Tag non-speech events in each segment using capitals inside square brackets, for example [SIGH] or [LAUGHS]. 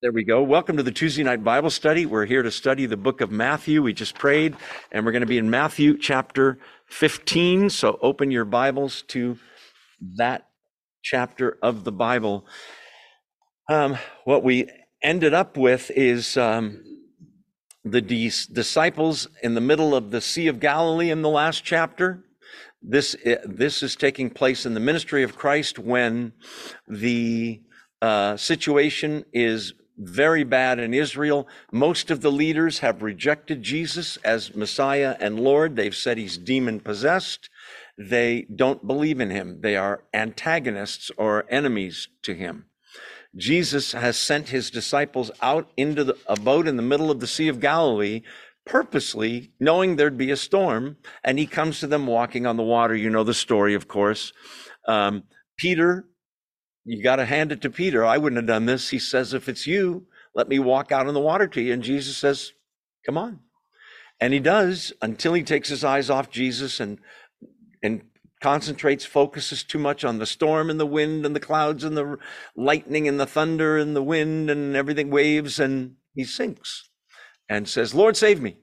There we go. Welcome to the Tuesday night Bible study. We're here to study the book of Matthew. We just prayed, and we're going to be in Matthew chapter 15. So open your Bibles to that chapter of the Bible. Um, what we ended up with is um, the dis- disciples in the middle of the Sea of Galilee in the last chapter. This, this is taking place in the ministry of Christ when the uh, situation is very bad in Israel. Most of the leaders have rejected Jesus as Messiah and Lord. They've said he's demon possessed. They don't believe in him. They are antagonists or enemies to him. Jesus has sent his disciples out into the, a boat in the middle of the Sea of Galilee, purposely knowing there'd be a storm, and he comes to them walking on the water. You know the story, of course. Um, Peter you got to hand it to Peter. I wouldn't have done this. He says, If it's you, let me walk out on the water to you. And Jesus says, Come on. And he does until he takes his eyes off Jesus and, and concentrates, focuses too much on the storm and the wind and the clouds and the lightning and the thunder and the wind and everything waves and he sinks and says, Lord, save me.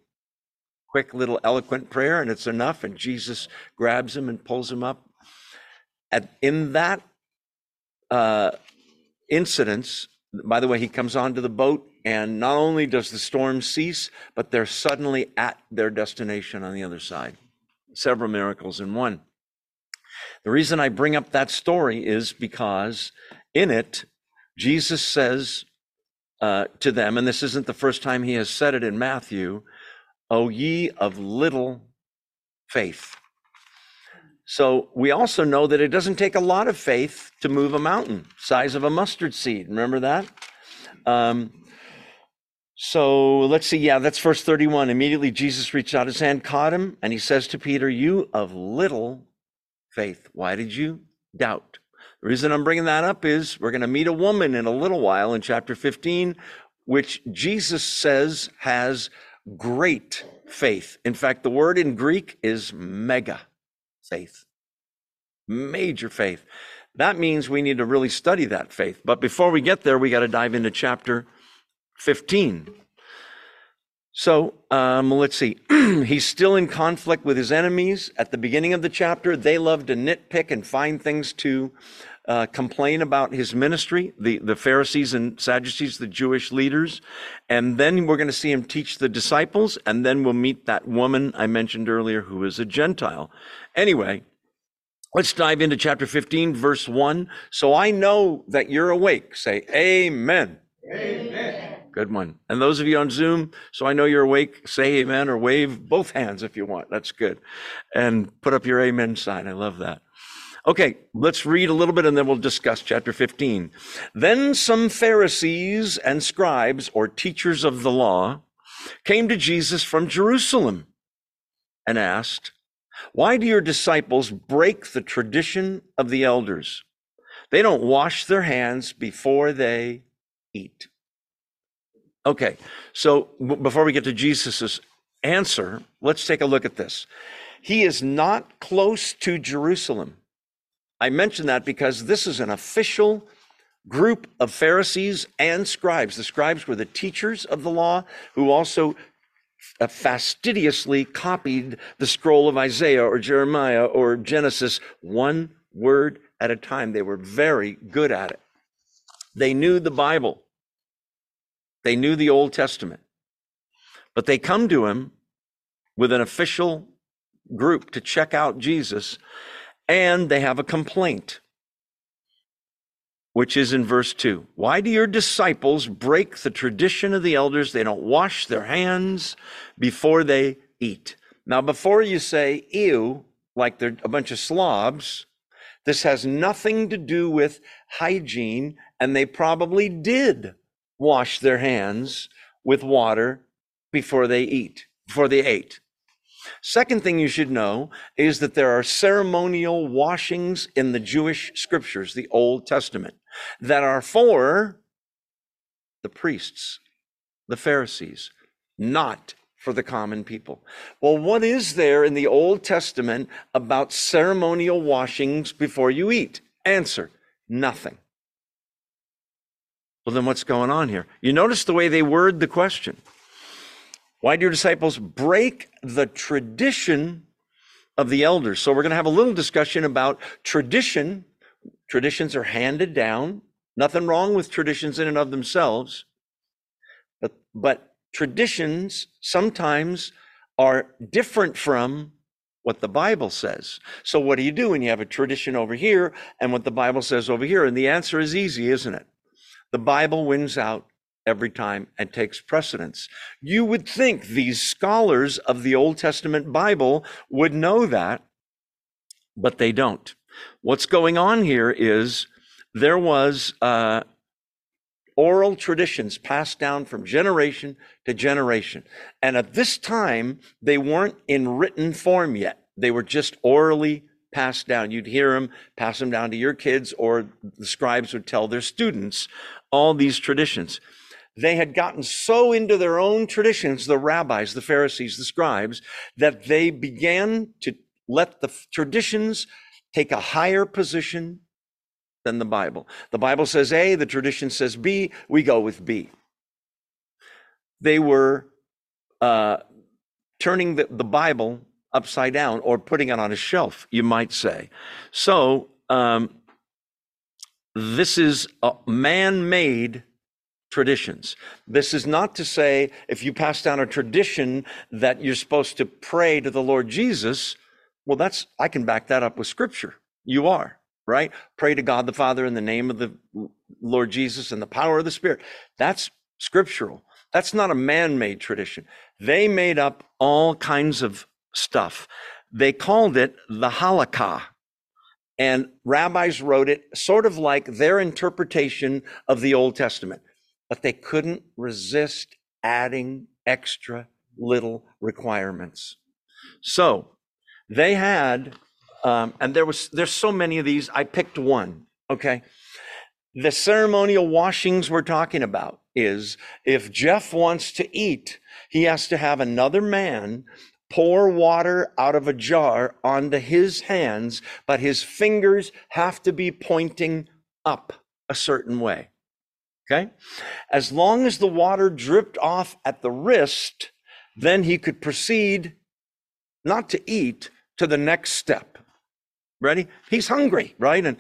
Quick little eloquent prayer and it's enough. And Jesus grabs him and pulls him up. At, in that uh, incidents. By the way, he comes onto the boat, and not only does the storm cease, but they're suddenly at their destination on the other side. Several miracles in one. The reason I bring up that story is because in it, Jesus says uh, to them, and this isn't the first time he has said it in Matthew, O ye of little faith. So we also know that it doesn't take a lot of faith to move a mountain, size of a mustard seed. Remember that? Um, so let's see. Yeah, that's verse 31. Immediately Jesus reached out his hand, caught him, and he says to Peter, You of little faith, why did you doubt? The reason I'm bringing that up is we're going to meet a woman in a little while in chapter 15, which Jesus says has great faith. In fact, the word in Greek is mega faith. Major faith. That means we need to really study that faith. But before we get there, we got to dive into chapter 15. So um, let's see. [CLEARS THROAT] He's still in conflict with his enemies. At the beginning of the chapter, they love to nitpick and find things to uh, complain about his ministry, the, the Pharisees and Sadducees, the Jewish leaders. And then we're going to see him teach the disciples. And then we'll meet that woman I mentioned earlier who is a Gentile. Anyway, let's dive into chapter 15, verse 1. So I know that you're awake. Say, Amen. Amen. Good one. And those of you on Zoom, so I know you're awake, say amen or wave both hands if you want. That's good. And put up your amen sign. I love that. Okay, let's read a little bit and then we'll discuss chapter 15. Then some Pharisees and scribes or teachers of the law came to Jesus from Jerusalem and asked, Why do your disciples break the tradition of the elders? They don't wash their hands before they eat. Okay, so before we get to Jesus' answer, let's take a look at this. He is not close to Jerusalem. I mention that because this is an official group of Pharisees and scribes. The scribes were the teachers of the law who also fastidiously copied the scroll of Isaiah or Jeremiah or Genesis one word at a time. They were very good at it. They knew the Bible, they knew the Old Testament, but they come to him with an official group to check out Jesus and they have a complaint, which is in verse 2. Why do your disciples break the tradition of the elders? They don't wash their hands before they eat. Now, before you say, ew, like they're a bunch of slobs, this has nothing to do with hygiene, and they probably did wash their hands with water before they eat, before they ate. Second thing you should know is that there are ceremonial washings in the Jewish scriptures, the Old Testament, that are for the priests, the Pharisees, not for the common people. Well, what is there in the Old Testament about ceremonial washings before you eat? Answer nothing. Well, then what's going on here? You notice the way they word the question. Why do your disciples break the tradition of the elders? So we're going to have a little discussion about tradition. Traditions are handed down. Nothing wrong with traditions in and of themselves. But, but traditions sometimes are different from what the Bible says. So what do you do when you have a tradition over here and what the Bible says over here? And the answer is easy, isn't it? The Bible wins out every time and takes precedence. You would think these scholars of the Old Testament Bible would know that, but they don't. What's going on here is there was uh, oral traditions passed down from generation to generation. And at this time, they weren't in written form yet. They were just orally passed down. You'd hear them, pass them down to your kids, or the scribes would tell their students all these traditions. They had gotten so into their own traditions, the rabbis, the Pharisees, the scribes, that they began to let the traditions take a higher position than the Bible. The Bible says A, the tradition says B, we go with B. They were uh, turning the, the Bible upside down or putting it on a shelf, you might say. So, um, this is man made traditions. This is not to say if you pass down a tradition that you're supposed to pray to the Lord Jesus. Well, that's, I can back that up with scripture. You are, right? Pray to God the Father in the name of the Lord Jesus and the power of the Spirit. That's scriptural. That's not a man made tradition. They made up all kinds of stuff. They called it the halakha. And rabbis wrote it sort of like their interpretation of the Old Testament, but they couldn't resist adding extra little requirements. So they had, um, and there was there's so many of these. I picked one. Okay, the ceremonial washings we're talking about is if Jeff wants to eat, he has to have another man pour water out of a jar onto his hands, but his fingers have to be pointing up a certain way. Okay? As long as the water dripped off at the wrist, then he could proceed not to eat to the next step. Ready? He's hungry, right? And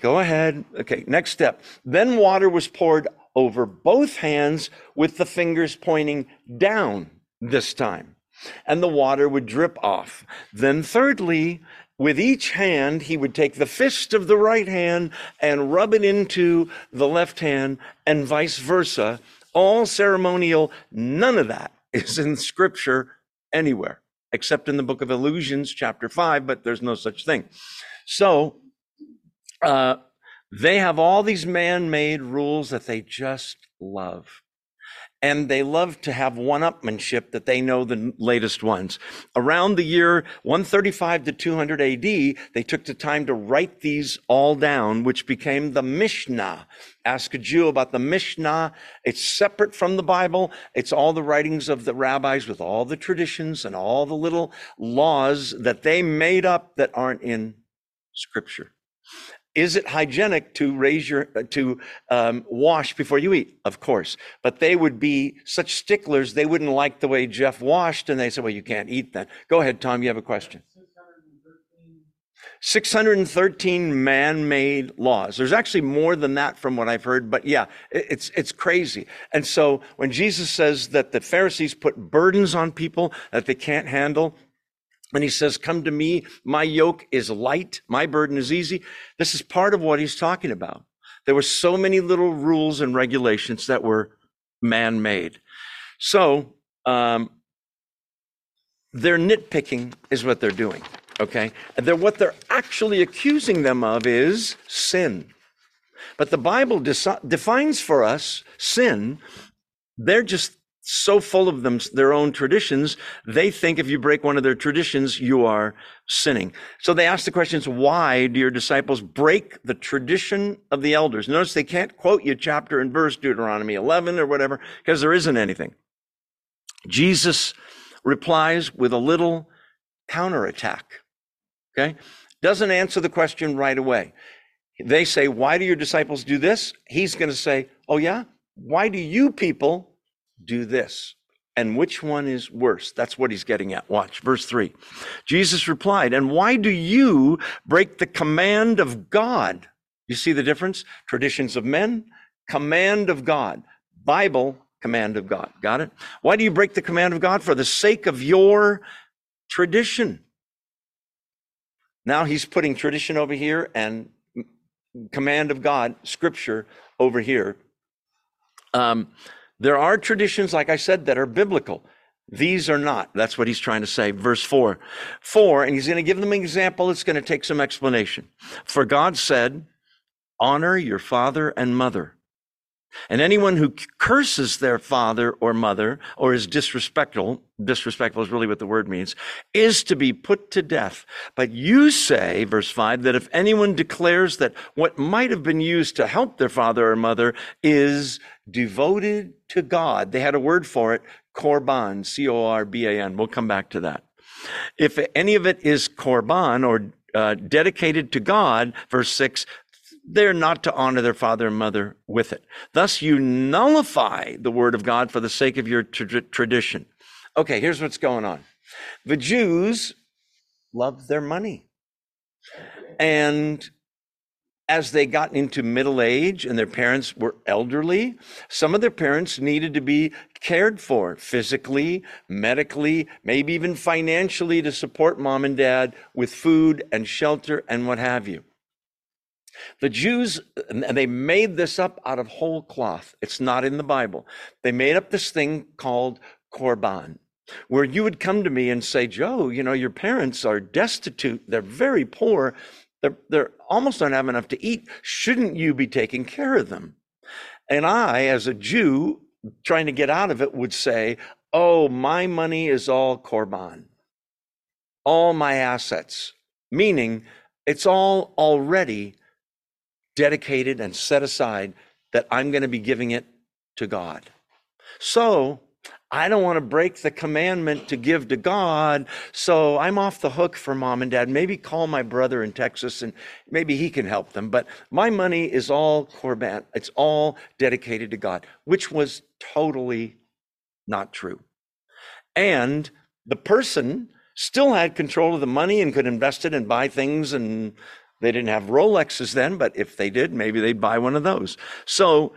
go ahead. Okay, next step. Then water was poured over both hands with the fingers pointing down this time and the water would drip off. Then, thirdly, with each hand, he would take the fist of the right hand and rub it into the left hand, and vice versa. All ceremonial, none of that is in scripture anywhere, except in the book of Ephesians, chapter 5, but there's no such thing. So, uh, they have all these man made rules that they just love and they love to have one-upmanship that they know the latest ones. Around the year 135 to 200 AD, they took the time to write these all down, which became the Mishnah. Ask a Jew about the Mishnah. It's separate from the Bible. It's all the writings of the rabbis with all the traditions and all the little laws that they made up that aren't in scripture. Is it hygienic to raise your to um, wash before you eat? Of course, but they would be such sticklers. They wouldn't like the way Jeff washed, and they said, "Well, you can't eat then." Go ahead, Tom. You have a question. 613 man-made laws. There's actually more than that from what I've heard, but yeah, it's it's crazy. And so when Jesus says that the Pharisees put burdens on people that they can't handle, and he says, Come to me, my yoke is light, my burden is easy. This is part of what he's talking about. There were so many little rules and regulations that were man made. So, um, they're nitpicking, is what they're doing. Okay? And they're, what they're actually accusing them of is sin. But the Bible defines for us sin. They're just so full of them, their own traditions, they think if you break one of their traditions, you are sinning. So they ask the questions, why do your disciples break the tradition of the elders? Notice they can't quote you chapter and verse, Deuteronomy 11 or whatever, because there isn't anything. Jesus replies with a little counterattack. Okay. Doesn't answer the question right away. They say, Why do your disciples do this? He's going to say, Oh, yeah? Why do you people do this? And which one is worse? That's what he's getting at. Watch verse three. Jesus replied, And why do you break the command of God? You see the difference? Traditions of men, command of God. Bible, command of God. Got it? Why do you break the command of God? For the sake of your tradition. Now he's putting tradition over here and command of God, scripture over here. Um, there are traditions, like I said, that are biblical. These are not. That's what he's trying to say. Verse 4. 4, and he's going to give them an example. It's going to take some explanation. For God said, Honor your father and mother and anyone who curses their father or mother or is disrespectful, disrespectful is really what the word means, is to be put to death. But you say, verse 5, that if anyone declares that what might have been used to help their father or mother is devoted to God, they had a word for it, korban, C O R B A N. We'll come back to that. If any of it is korban or uh, dedicated to God, verse 6, they're not to honor their father and mother with it. Thus, you nullify the word of God for the sake of your tra- tradition. Okay, here's what's going on. The Jews loved their money. And as they got into middle age and their parents were elderly, some of their parents needed to be cared for physically, medically, maybe even financially to support mom and dad with food and shelter and what have you. The Jews, and they made this up out of whole cloth. It's not in the Bible. They made up this thing called korban, where you would come to me and say, Joe, you know, your parents are destitute. They're very poor. They're, they're almost don't have enough to eat. Shouldn't you be taking care of them? And I, as a Jew, trying to get out of it, would say, Oh, my money is all korban, all my assets, meaning it's all already dedicated and set aside that I'm going to be giving it to God. So I don't want to break the commandment to give to God. So I'm off the hook for mom and dad. Maybe call my brother in Texas and maybe he can help them. But my money is all korban. It's all dedicated to God, which was totally not true. And the person still had control of the money and could invest it and buy things and they didn't have Rolexes then, but if they did, maybe they'd buy one of those. So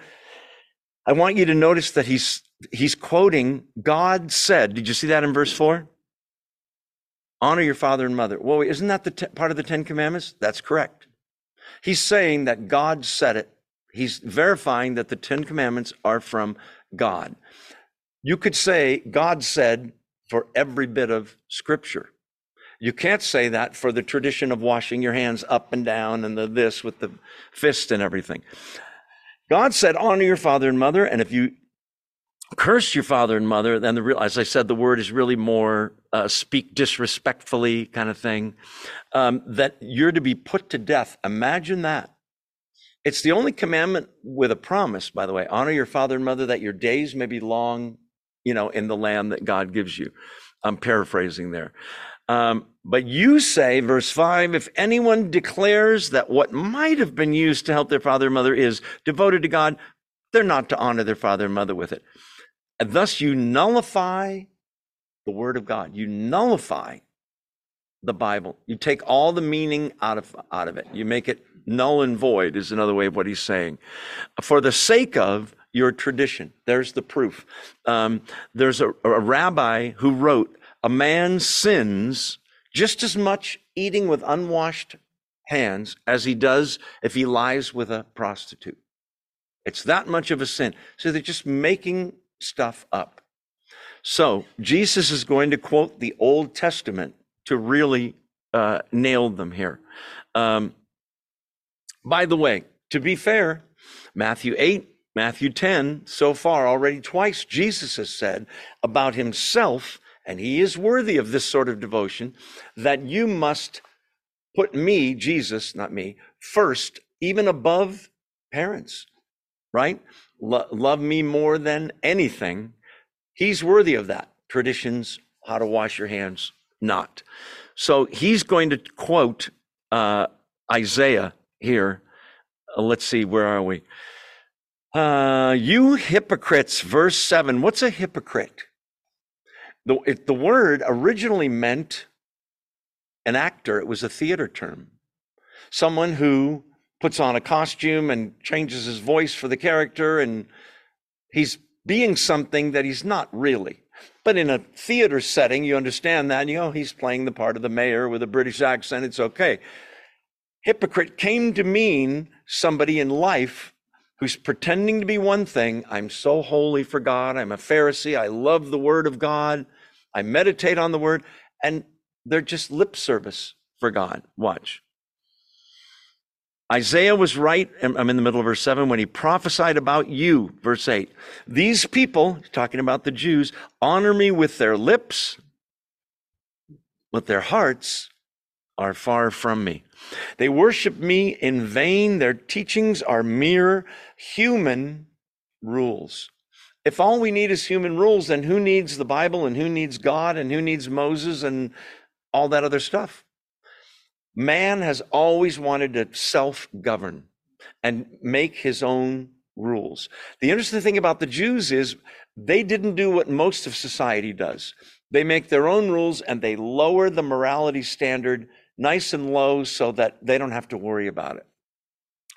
I want you to notice that he's he's quoting God said. Did you see that in verse 4? Honor your father and mother. Well, isn't that the t- part of the 10 commandments? That's correct. He's saying that God said it. He's verifying that the 10 commandments are from God. You could say God said for every bit of scripture. You can't say that for the tradition of washing your hands up and down and the this with the fist and everything. God said, honor your father and mother. And if you curse your father and mother, then the real, as I said, the word is really more uh, speak disrespectfully kind of thing, um, that you're to be put to death. Imagine that. It's the only commandment with a promise, by the way. Honor your father and mother that your days may be long, you know, in the land that God gives you. I'm paraphrasing there. Um, but you say, verse 5, if anyone declares that what might have been used to help their father and mother is devoted to God, they're not to honor their father and mother with it. And thus you nullify the word of God. You nullify the Bible. You take all the meaning out of, out of it. You make it null and void, is another way of what he's saying. For the sake of your tradition. There's the proof. Um, there's a, a rabbi who wrote, a man sins just as much eating with unwashed hands as he does if he lies with a prostitute. It's that much of a sin. So they're just making stuff up. So Jesus is going to quote the Old Testament to really uh, nail them here. Um, by the way, to be fair, Matthew 8, Matthew 10, so far already twice, Jesus has said about himself and he is worthy of this sort of devotion, that you must put me, Jesus, not me, first, even above parents, right? Lo- love me more than anything. He's worthy of that. Traditions, how to wash your hands, not. So he's going to quote uh, Isaiah here uh, let's see, where are we? Uh, you hypocrites, verse 7. What's a hypocrite? The, the word originally meant an actor, it was a theater term. Someone who puts on a costume and changes his voice for the character, and he's being something that he's not really. But in a theater setting, you understand that. You know, he's playing the part of the mayor with a British accent. It's okay. Hypocrite came to mean somebody in life who's pretending to be one thing. I'm so holy for God. I'm a Pharisee. I love the word of God. I meditate on the word. And they're just lip service for God. Watch. Isaiah was right. I'm in the middle of verse 7 when he prophesied about you, verse 8. These people, talking about the Jews, honor me with their lips, but their hearts are far from me. They worship me in vain. Their teachings are mere human rules. If all we need is human rules, then who needs the Bible and who needs God and who needs Moses and all that other stuff? Man has always wanted to self govern and make his own rules. The interesting thing about the Jews is they didn't do what most of society does. They make their own rules and they lower the morality standard nice and low so that they don't have to worry about it.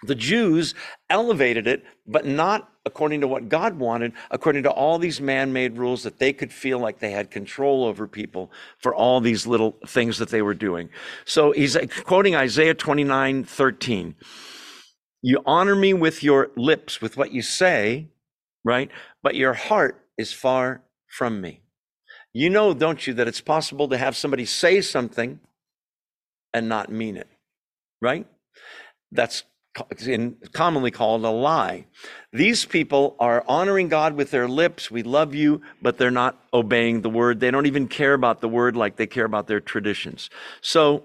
The Jews elevated it, but not according to what God wanted, according to all these man made rules that they could feel like they had control over people for all these little things that they were doing. So he's quoting Isaiah 29 13. You honor me with your lips, with what you say, right? But your heart is far from me. You know, don't you, that it's possible to have somebody say something and not mean it, right? That's in, commonly called a lie. These people are honoring God with their lips. We love you, but they're not obeying the word. They don't even care about the word like they care about their traditions. So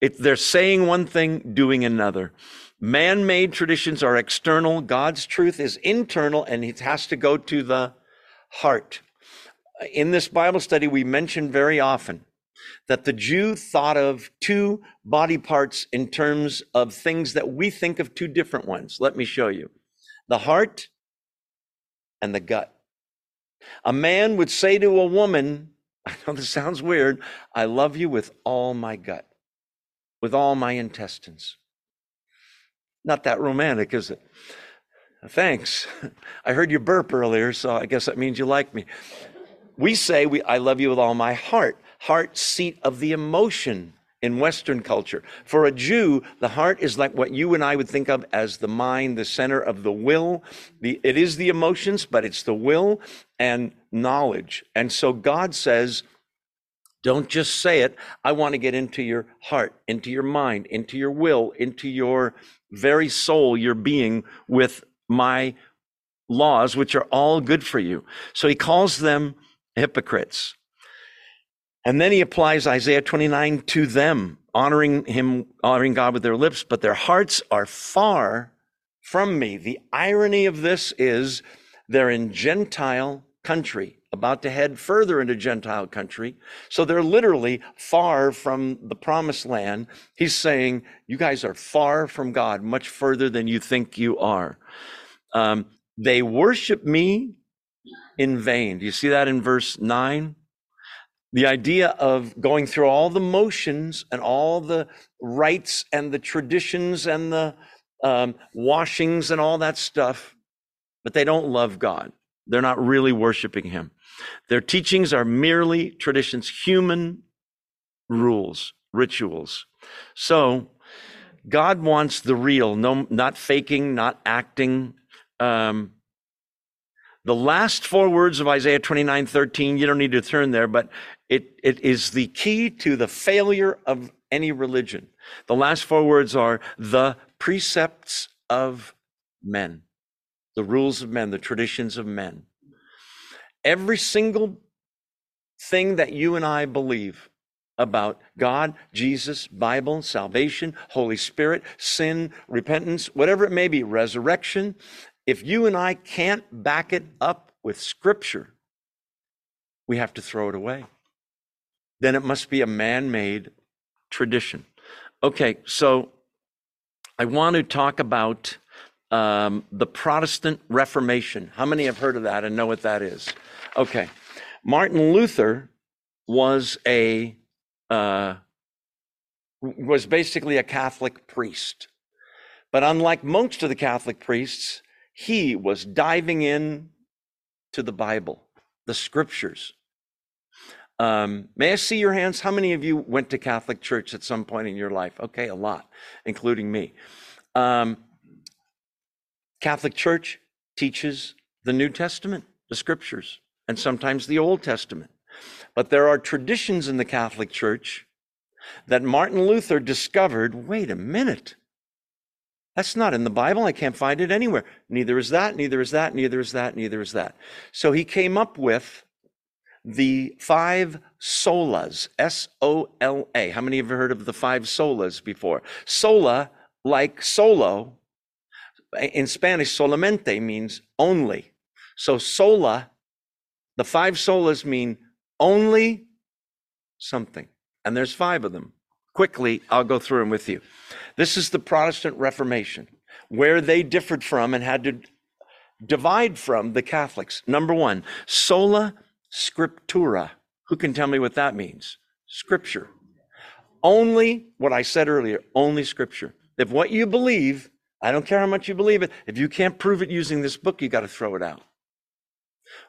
they're saying one thing, doing another. Man made traditions are external. God's truth is internal and it has to go to the heart. In this Bible study, we mention very often that the Jew thought of two body parts in terms of things that we think of two different ones. Let me show you the heart and the gut. A man would say to a woman, [LAUGHS] I know this sounds weird, I love you with all my gut, with all my intestines. Not that romantic, is it? Thanks. [LAUGHS] I heard you burp earlier, so I guess that means you like me. We say we, I love you with all my heart heart seat of the emotion in Western culture. For a Jew, the heart is like what you and I would think of as the mind, the center of the will. The, it is the emotions, but it's the will and knowledge. And so God says, don't just say it. I want to get into your heart, into your mind, into your will, into your very soul, your being with my laws, which are all good for you. So he calls them hypocrites. And then he applies Isaiah 29 to them, honoring him, honoring God with their lips, but their hearts are far from me. The irony of this is they're in Gentile country, about to head further into Gentile country. So they're literally far from the promised land. He's saying, You guys are far from God, much further than you think you are. Um, they worship me in vain. Do you see that in verse 9? The idea of going through all the motions and all the rites and the traditions and the um, washings and all that stuff, but they don't love God. They're not really worshiping Him. Their teachings are merely traditions, human rules, rituals. So God wants the real, no, not faking, not acting. Um, the last four words of Isaiah 29 13, you don't need to turn there, but it, it is the key to the failure of any religion. The last four words are the precepts of men, the rules of men, the traditions of men. Every single thing that you and I believe about God, Jesus, Bible, salvation, Holy Spirit, sin, repentance, whatever it may be, resurrection, if you and I can't back it up with Scripture, we have to throw it away then it must be a man made tradition. Okay, so I want to talk about um, the Protestant Reformation. How many have heard of that and know what that is? Okay. Martin Luther was a uh, was basically a Catholic priest. But unlike most of the Catholic priests, he was diving in to the Bible, the scriptures. Um, may I see your hands? How many of you went to Catholic church at some point in your life? Okay, a lot, including me. Um, Catholic Church teaches the New Testament, the scriptures, and sometimes the Old Testament. But there are traditions in the Catholic Church that Martin Luther discovered wait a minute. That's not in the Bible. I can't find it anywhere. Neither is that, neither is that, neither is that, neither is that. So he came up with the five solas, S O L A. How many have heard of the five solas before? Sola, like solo, in Spanish, solamente means only. So sola, the five solas mean only something. And there's five of them. Quickly, I'll go through them with you. This is the Protestant Reformation, where they differed from and had to divide from the Catholics. Number one, sola scriptura. Who can tell me what that means? Scripture. Only what I said earlier, only scripture. If what you believe, I don't care how much you believe it, if you can't prove it using this book, you got to throw it out.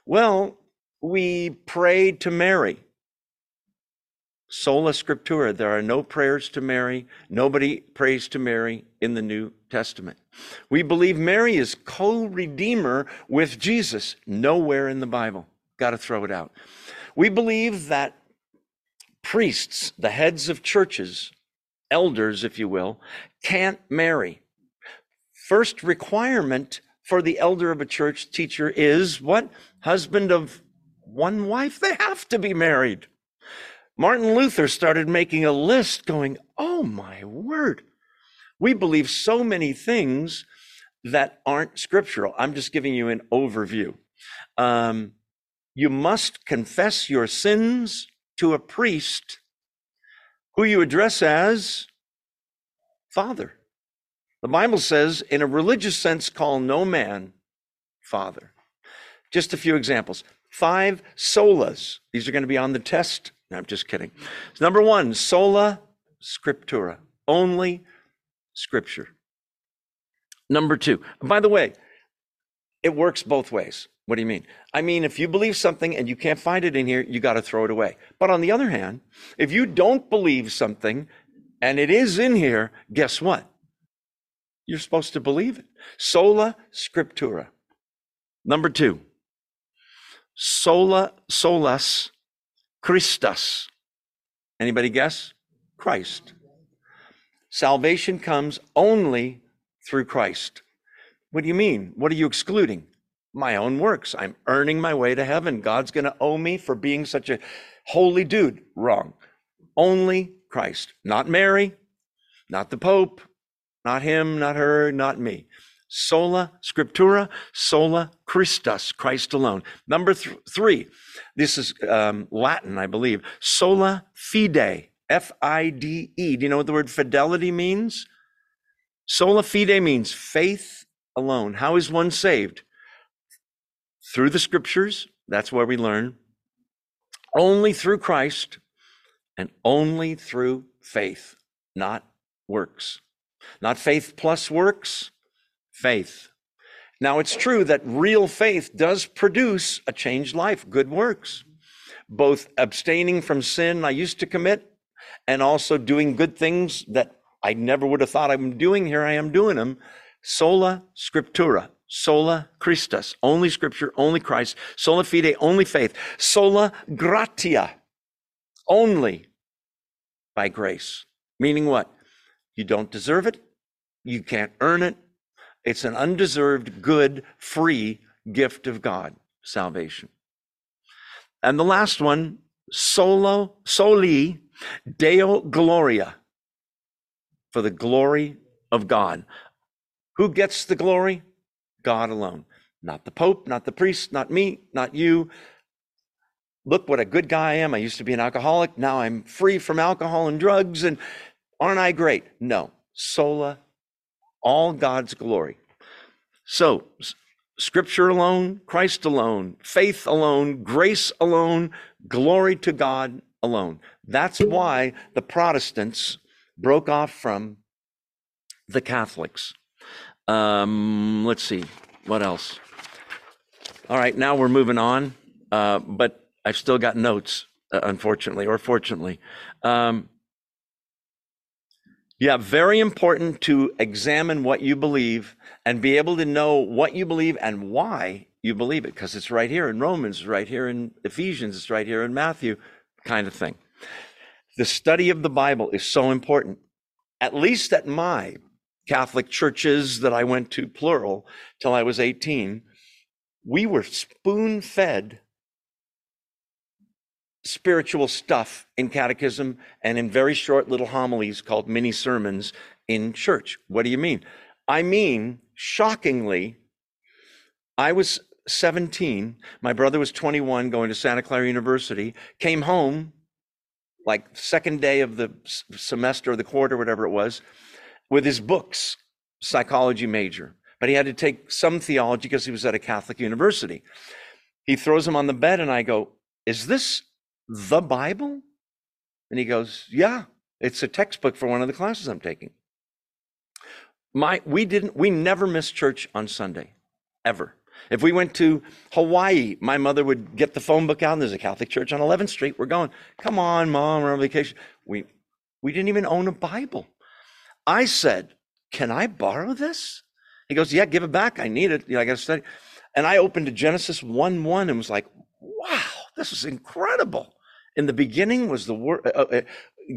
Well, we prayed to Mary. Sola Scriptura. There are no prayers to Mary. Nobody prays to Mary in the New Testament. We believe Mary is co redeemer with Jesus. Nowhere in the Bible. Got to throw it out. We believe that priests, the heads of churches, elders, if you will, can't marry. First requirement for the elder of a church teacher is what? Husband of one wife. They have to be married. Martin Luther started making a list going, Oh my word. We believe so many things that aren't scriptural. I'm just giving you an overview. Um, you must confess your sins to a priest who you address as Father. The Bible says, in a religious sense, call no man Father. Just a few examples. Five solas. These are going to be on the test no, I'm just kidding. Number one, sola scriptura, only scripture. Number two, by the way, it works both ways. What do you mean? I mean, if you believe something and you can't find it in here, you got to throw it away. But on the other hand, if you don't believe something and it is in here, guess what? You're supposed to believe it. Sola scriptura. Number two, sola solas Christus. Anybody guess? Christ. Salvation comes only through Christ. What do you mean? What are you excluding? My own works. I'm earning my way to heaven. God's going to owe me for being such a holy dude. Wrong. Only Christ. Not Mary, not the Pope, not him, not her, not me. Sola scriptura, sola Christus, Christ alone. Number th- three, this is um, Latin, I believe. Sola fide, F I D E. Do you know what the word fidelity means? Sola fide means faith alone. How is one saved? Through the scriptures, that's where we learn. Only through Christ and only through faith, not works. Not faith plus works, faith. Now, it's true that real faith does produce a changed life, good works, both abstaining from sin I used to commit and also doing good things that I never would have thought I'm doing. Here I am doing them. Sola scriptura, sola Christus, only scripture, only Christ, sola fide, only faith, sola gratia, only by grace. Meaning what? You don't deserve it, you can't earn it, it's an undeserved, good, free gift of God, salvation. And the last one, solo, soli, Deo Gloria, for the glory of God. Who gets the glory? God alone. Not the Pope, not the priest, not me, not you. Look what a good guy I am. I used to be an alcoholic. Now I'm free from alcohol and drugs. And aren't I great? No. Sola all God's glory. So, scripture alone, Christ alone, faith alone, grace alone, glory to God alone. That's why the Protestants broke off from the Catholics. Um, let's see, what else? All right, now we're moving on, uh, but I've still got notes, uh, unfortunately, or fortunately. Um, yeah, very important to examine what you believe and be able to know what you believe and why you believe it, because it's right here in Romans, right here in Ephesians, it's right here in Matthew, kind of thing. The study of the Bible is so important, at least at my Catholic churches that I went to, plural, till I was 18 we were spoon fed spiritual stuff in catechism and in very short little homilies called mini sermons in church. What do you mean? I mean, shockingly, I was 17, my brother was 21 going to Santa Clara University, came home like second day of the semester or the quarter, whatever it was, with his books, psychology major but he had to take some theology because he was at a Catholic university. He throws him on the bed, and I go, Is this the Bible? And he goes, Yeah, it's a textbook for one of the classes I'm taking. My, we didn't, we never missed church on Sunday, ever. If we went to Hawaii, my mother would get the phone book out, and there's a Catholic church on 11th Street. We're going, come on, mom, we're on vacation. We, we didn't even own a Bible. I said, can I borrow this? He goes, Yeah, give it back. I need it. You know, I got to study. And I opened to Genesis 1 1 and was like, Wow, this is incredible. In the beginning was the word, uh, uh,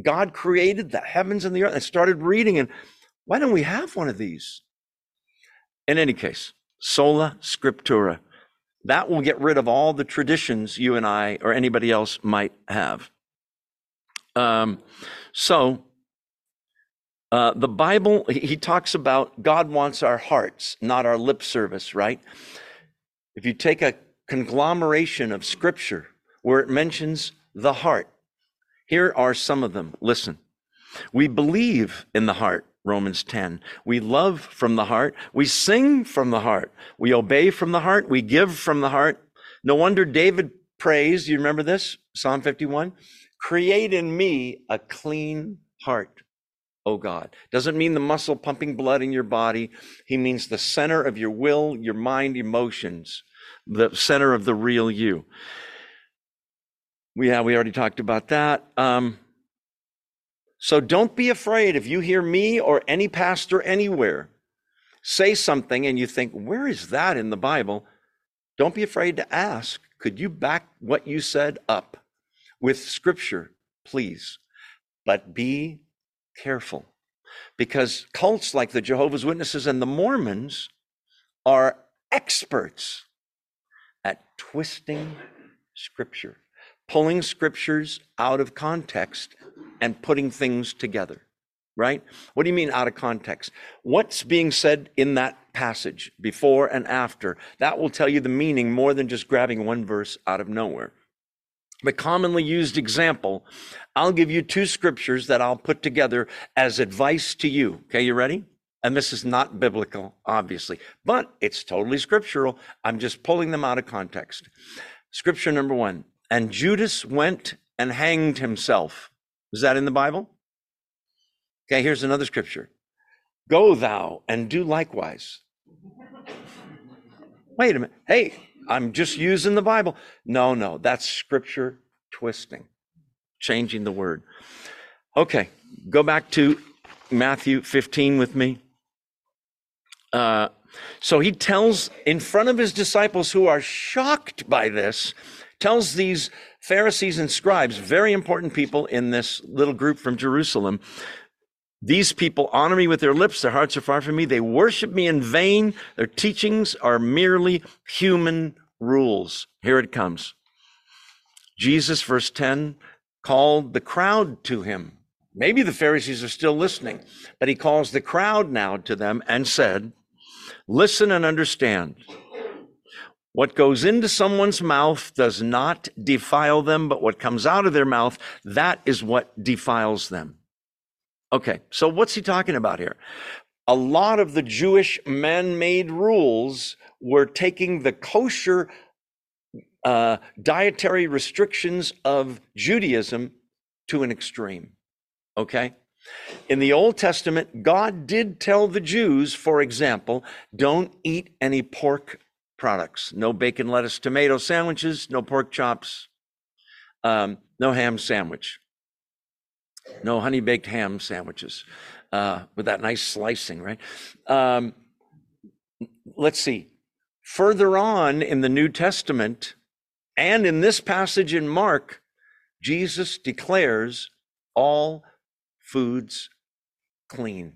God created the heavens and the earth. I started reading, and why don't we have one of these? In any case, sola scriptura. That will get rid of all the traditions you and I or anybody else might have. Um, so uh, the Bible, he talks about God wants our hearts, not our lip service, right? If you take a conglomeration of scripture where it mentions the heart, here are some of them. Listen. We believe in the heart, Romans 10. We love from the heart. We sing from the heart. We obey from the heart. We give from the heart. No wonder David prays. You remember this? Psalm 51. Create in me a clean heart O God. Doesn't mean the muscle pumping blood in your body. He means the center of your will, your mind, emotions, the center of the real you. We, yeah, we already talked about that. Um, so don't be afraid if you hear me or any pastor anywhere say something and you think, where is that in the Bible? Don't be afraid to ask, could you back what you said up with scripture, please? But be careful because cults like the Jehovah's Witnesses and the Mormons are experts at twisting scripture, pulling scriptures out of context and putting things together, right? What do you mean out of context? What's being said in that passage before and after? That will tell you the meaning more than just grabbing one verse out of nowhere the commonly used example, I'll give you two scriptures that I'll put together as advice to you. Okay, you ready? And this is not biblical, obviously, but it's totally scriptural. I'm just pulling them out of context. Scripture number one And Judas went and hanged himself. Is that in the Bible? Okay, here's another scripture Go thou and do likewise. Wait a minute. Hey, I'm just using the Bible. No, no, that's scripture twisting, changing the word. Okay, go back to Matthew 15 with me. Uh, so he tells in front of his disciples who are shocked by this, tells these Pharisees and scribes, very important people in this little group from Jerusalem, these people honor me with their lips, their hearts are far from me. They worship me in vain. Their teachings are merely human rules. Here it comes. Jesus, verse 10, called the crowd to him. Maybe the Pharisees are still listening, but he calls the crowd now to them and said, Listen and understand. What goes into someone's mouth does not defile them, but what comes out of their mouth, that is what defiles them. Okay, so what's he talking about here? a lot of the Jewish man made rules were taking the kosher uh, dietary restrictions of Judaism to an extreme. Okay? In the Old Testament, God did tell the Jews, for example, don't eat any pork products. No bacon, lettuce, tomato sandwiches, no pork chops, um, no ham sandwich, no honey baked ham sandwiches uh, with that nice slicing, right? Um, let's see. Further on in the New Testament and in this passage in Mark, Jesus declares all foods clean.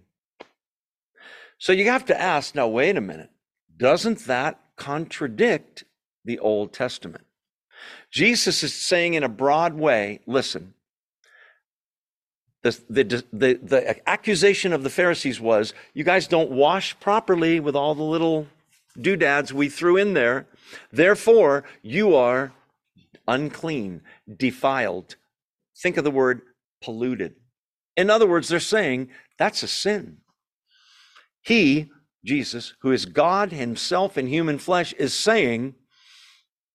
So you have to ask now, wait a minute, doesn't that contradict the Old Testament? Jesus is saying in a broad way listen, the, the, the, the accusation of the Pharisees was, you guys don't wash properly with all the little doodads we threw in there. Therefore, you are unclean, defiled. Think of the word polluted. In other words, they're saying that's a sin. He, Jesus, who is God himself in human flesh, is saying,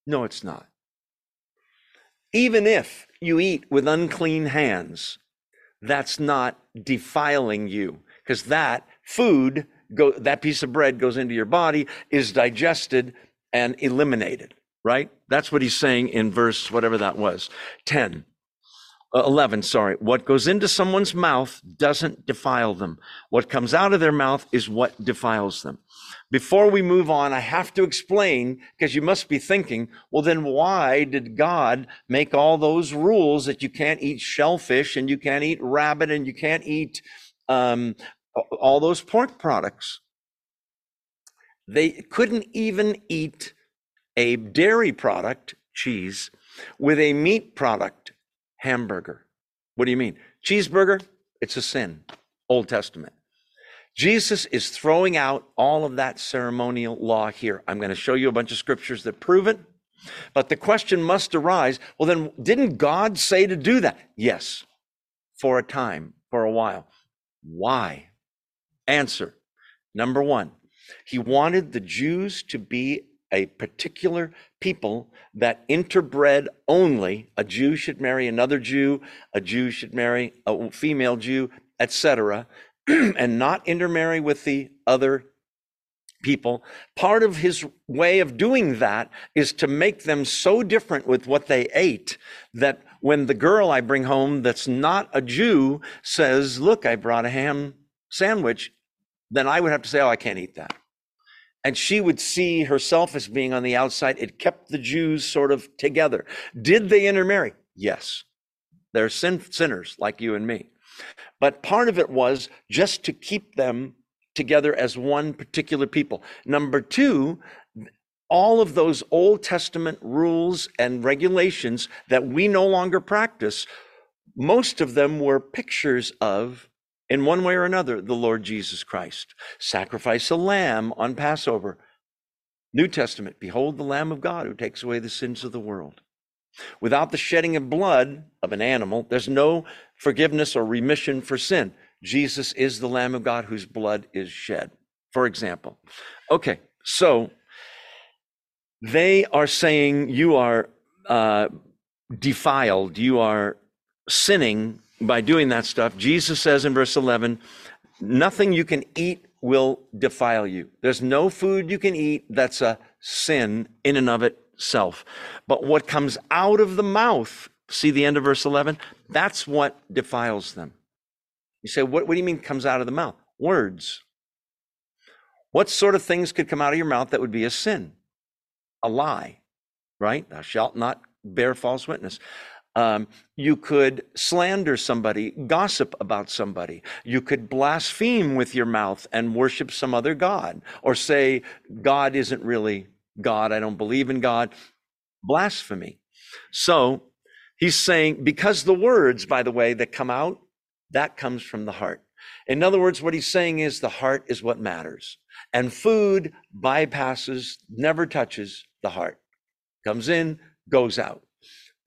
no, it's not. Even if you eat with unclean hands, that's not defiling you because that food go that piece of bread goes into your body is digested and eliminated right that's what he's saying in verse whatever that was 10 uh, 11, sorry. What goes into someone's mouth doesn't defile them. What comes out of their mouth is what defiles them. Before we move on, I have to explain because you must be thinking, well, then why did God make all those rules that you can't eat shellfish and you can't eat rabbit and you can't eat um, all those pork products? They couldn't even eat a dairy product, cheese, with a meat product, hamburger. What do you mean? Cheeseburger, it's a sin. Old Testament. Jesus is throwing out all of that ceremonial law here. I'm going to show you a bunch of scriptures that prove it. But the question must arise well, then, didn't God say to do that? Yes, for a time, for a while. Why? Answer number one, he wanted the Jews to be a particular people that interbred only. A Jew should marry another Jew, a Jew should marry a female Jew, etc., [CLEARS THROAT] and not intermarry with the other people. Part of his way of doing that is to make them so different with what they ate that when the girl I bring home that's not a Jew says, Look, I brought a ham sandwich, then I would have to say, Oh, I can't eat that and she would see herself as being on the outside. It kept the Jews sort of together. Did they intermarry? Yes. They're sin- sinners like you and me. But part of it was just to keep them together as one particular people. Number two, all of those Old Testament rules and regulations that we no longer practice, most of them were pictures of in one way or another, the Lord Jesus Christ. Sacrifice a lamb on Passover. New Testament, behold the Lamb of God who takes away the sins of the world. Without the shedding of blood of an animal, there's no forgiveness or remission for sin. Jesus is the Lamb of God whose blood is shed, for example. Okay, so they are saying you are uh, defiled, you are sinning by doing that stuff. Jesus says in verse 11, nothing you can eat will defile you. There's no food you can eat that's a sin in and of itself. But what comes out of the mouth, see the end of verse 11? That's what defiles them. You say, what, what do you mean comes out of the mouth? Words. What sort of things could come out of your mouth that would be a sin? A lie, right? Thou shalt not bear false witness. Um, you could slander somebody, gossip about somebody. You could blaspheme with your mouth and worship some other God, or say, God isn't really God. I don't believe in God. Blasphemy. So he's saying, because the words, by the way, that come out, that comes from the heart. In other words, what he's saying is the heart is what matters. And food bypasses, never touches the heart. Comes in, goes out.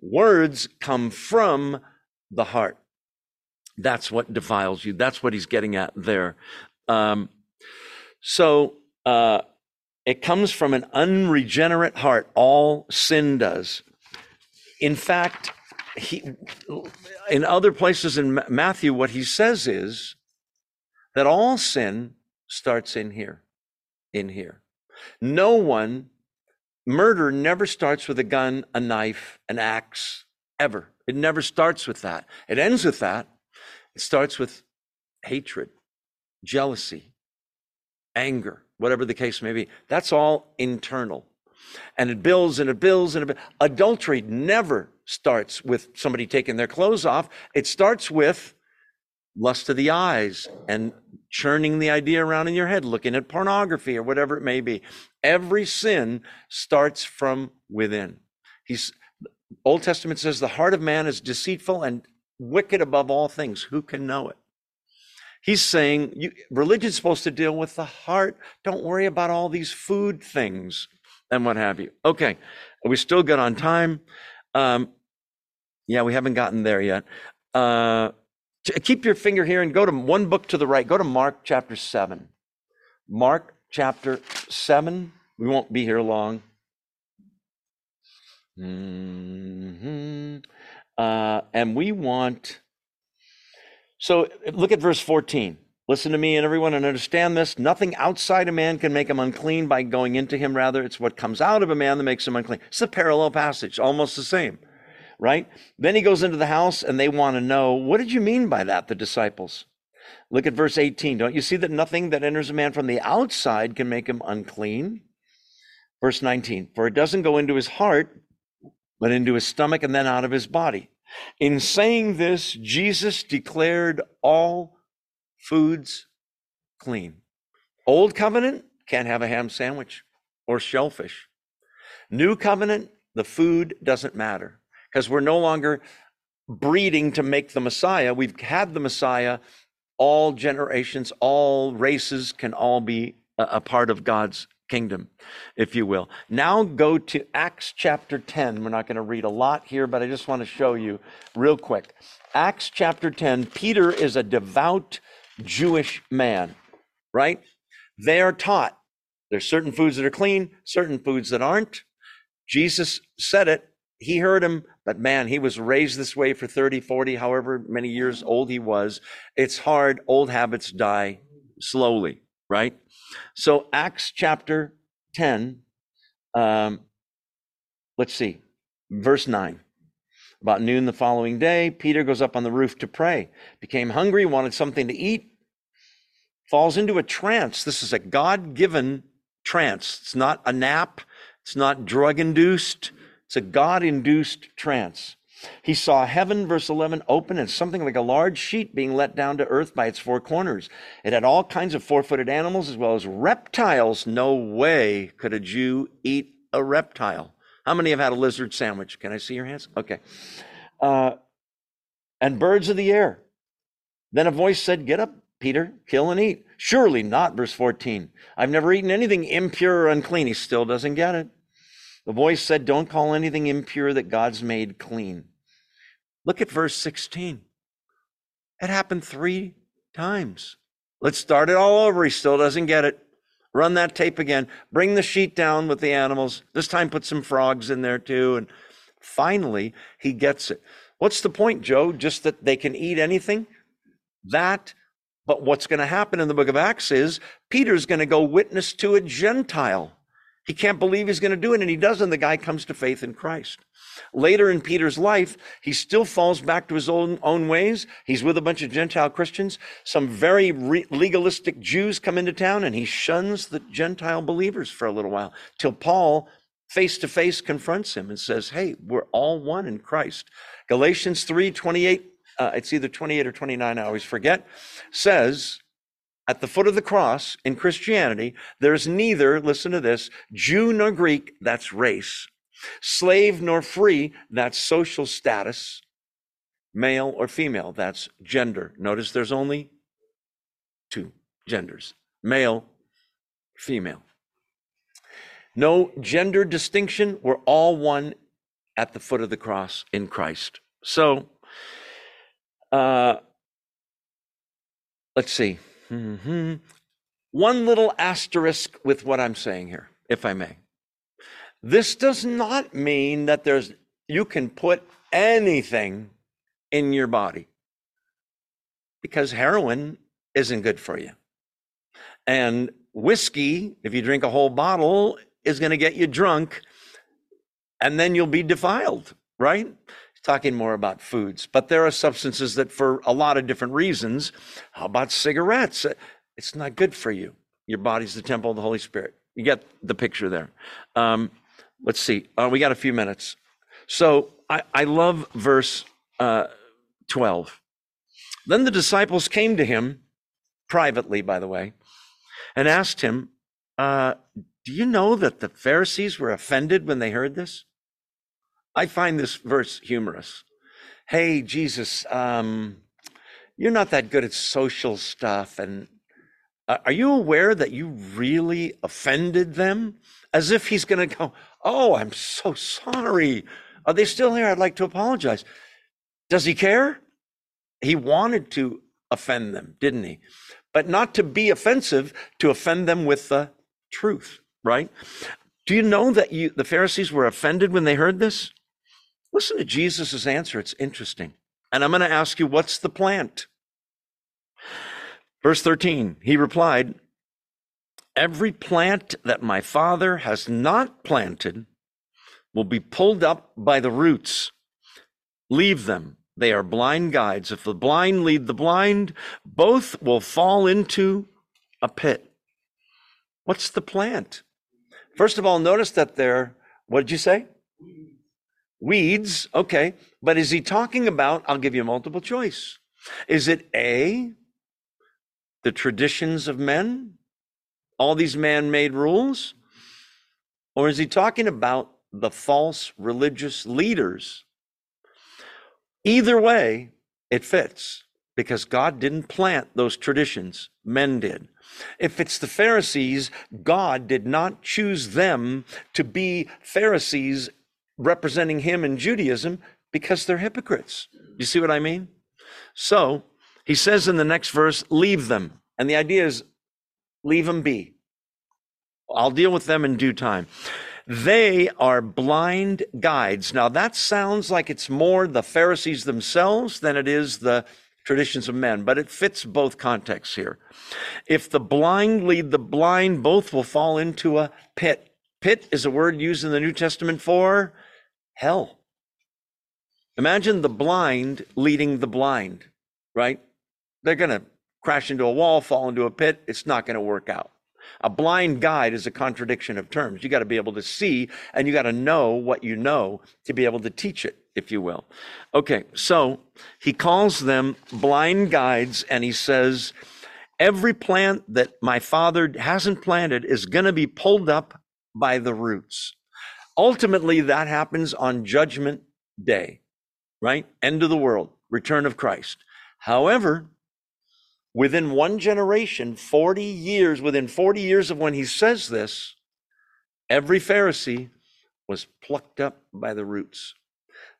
Words come from the heart. That's what defiles you. That's what he's getting at there. Um, So uh, it comes from an unregenerate heart. All sin does. In fact, he, in other places in Matthew, what he says is that all sin starts in here, in here. No one, murder never starts with a gun, a knife, an axe, ever. It never starts with that. It ends with that. It starts with hatred, jealousy, anger, whatever the case may be. That's all internal. And it builds and it builds and it builds. Adultery never starts with somebody taking their clothes off. It starts with lust of the eyes and churning the idea around in your head, looking at pornography or whatever it may be. Every sin starts from within. He's Old Testament says the heart of man is deceitful and wicked above all things. Who can know it? He's saying you, religion's supposed to deal with the heart. Don't worry about all these food things and what have you. Okay, are we still good on time. Um, yeah, we haven't gotten there yet. Uh, keep your finger here and go to one book to the right. Go to Mark chapter 7. Mark chapter 7. We won't be here long. Mm-hmm. Uh, and we want, so look at verse 14. Listen to me and everyone and understand this. Nothing outside a man can make him unclean by going into him. Rather, it's what comes out of a man that makes him unclean. It's a parallel passage, almost the same, right? Then he goes into the house and they want to know, what did you mean by that, the disciples? Look at verse 18. Don't you see that nothing that enters a man from the outside can make him unclean? Verse 19. For it doesn't go into his heart, but into his stomach and then out of his body. In saying this, Jesus declared all foods clean. Old covenant can't have a ham sandwich or shellfish. New covenant, the food doesn't matter because we're no longer breeding to make the Messiah. We've had the Messiah. All generations, all races can all be a, a part of God's kingdom, if you will. Now go to Acts chapter 10. We're not going to read a lot here, but I just want to show you real quick. Acts chapter 10, Peter is a devout Jewish man, right? They are taught there's certain foods that are clean, certain foods that aren't. Jesus said it. He heard him, but man, he was raised this way for 30, 40, however many years old he was. It's hard. Old habits die slowly, right? So, Acts chapter 10, um, let's see, verse 9. About noon the following day, Peter goes up on the roof to pray. Became hungry, wanted something to eat, falls into a trance. This is a God given trance. It's not a nap, it's not drug induced, it's a God induced trance. He saw heaven, verse 11, open and something like a large sheet being let down to earth by its four corners. It had all kinds of four footed animals as well as reptiles. No way could a Jew eat a reptile. How many have had a lizard sandwich? Can I see your hands? Okay. Uh, and birds of the air. Then a voice said, Get up, Peter, kill and eat. Surely not, verse 14. I've never eaten anything impure or unclean. He still doesn't get it. The voice said, Don't call anything impure that God's made clean. Look at verse 16. It happened three times. Let's start it all over. He still doesn't get it. Run that tape again. Bring the sheet down with the animals. This time put some frogs in there too. And finally, he gets it. What's the point, Joe? Just that they can eat anything? That, but what's going to happen in the book of Acts is Peter's going to go witness to a Gentile. He can't believe he's going to do it, and he doesn't. The guy comes to faith in Christ. Later in Peter's life, he still falls back to his own, own ways. He's with a bunch of Gentile Christians. Some very re- legalistic Jews come into town, and he shuns the Gentile believers for a little while till Paul face to face confronts him and says, Hey, we're all one in Christ. Galatians 3 28, uh, it's either 28 or 29, I always forget, says, at the foot of the cross in Christianity, there's neither, listen to this, Jew nor Greek, that's race, slave nor free, that's social status, male or female, that's gender. Notice there's only two genders male, female. No gender distinction. We're all one at the foot of the cross in Christ. So, uh, let's see. Mm-hmm. one little asterisk with what I'm saying here, if I may. This does not mean that there's you can put anything in your body because heroin isn't good for you. And whiskey, if you drink a whole bottle, is going to get you drunk and then you'll be defiled, right? Talking more about foods, but there are substances that, for a lot of different reasons, how about cigarettes? It's not good for you. Your body's the temple of the Holy Spirit. You get the picture there. Um, let's see. Uh, we got a few minutes. So I, I love verse uh, 12. Then the disciples came to him, privately, by the way, and asked him, uh, Do you know that the Pharisees were offended when they heard this? I find this verse humorous. Hey, Jesus, um, you're not that good at social stuff. And uh, are you aware that you really offended them? As if he's going to go, Oh, I'm so sorry. Are they still here? I'd like to apologize. Does he care? He wanted to offend them, didn't he? But not to be offensive, to offend them with the truth, right? Do you know that you, the Pharisees were offended when they heard this? Listen to Jesus' answer. It's interesting. And I'm going to ask you, what's the plant? Verse 13, he replied, Every plant that my Father has not planted will be pulled up by the roots. Leave them. They are blind guides. If the blind lead the blind, both will fall into a pit. What's the plant? First of all, notice that they're, what did you say? Weeds, okay. But is he talking about, I'll give you multiple choice. Is it A, the traditions of men, all these man made rules? Or is he talking about the false religious leaders? Either way, it fits because God didn't plant those traditions, men did. If it's the Pharisees, God did not choose them to be Pharisees representing him in Judaism because they're hypocrites. You see what I mean? So he says in the next verse, leave them. And the idea is leave them be. I'll deal with them in due time. They are blind guides. Now that sounds like it's more the Pharisees themselves than it is the traditions of men, but it fits both contexts here. If the blind lead the blind, both will fall into a pit. Pit is a word used in the New Testament for hell. Imagine the blind leading the blind, right? They're going to crash into a wall, fall into a pit. It's not going to work out. A blind guide is a contradiction of terms. You got to be able to see and you got to know what you know to be able to teach it, if you will. Okay, so he calls them blind guides and he says, Every plant that my father hasn't planted is going to be pulled up by the roots. Ultimately, that happens on Judgment Day, right? End of the world, return of Christ. However, within one generation, 40 years, within 40 years of when he says this, every Pharisee was plucked up by the roots.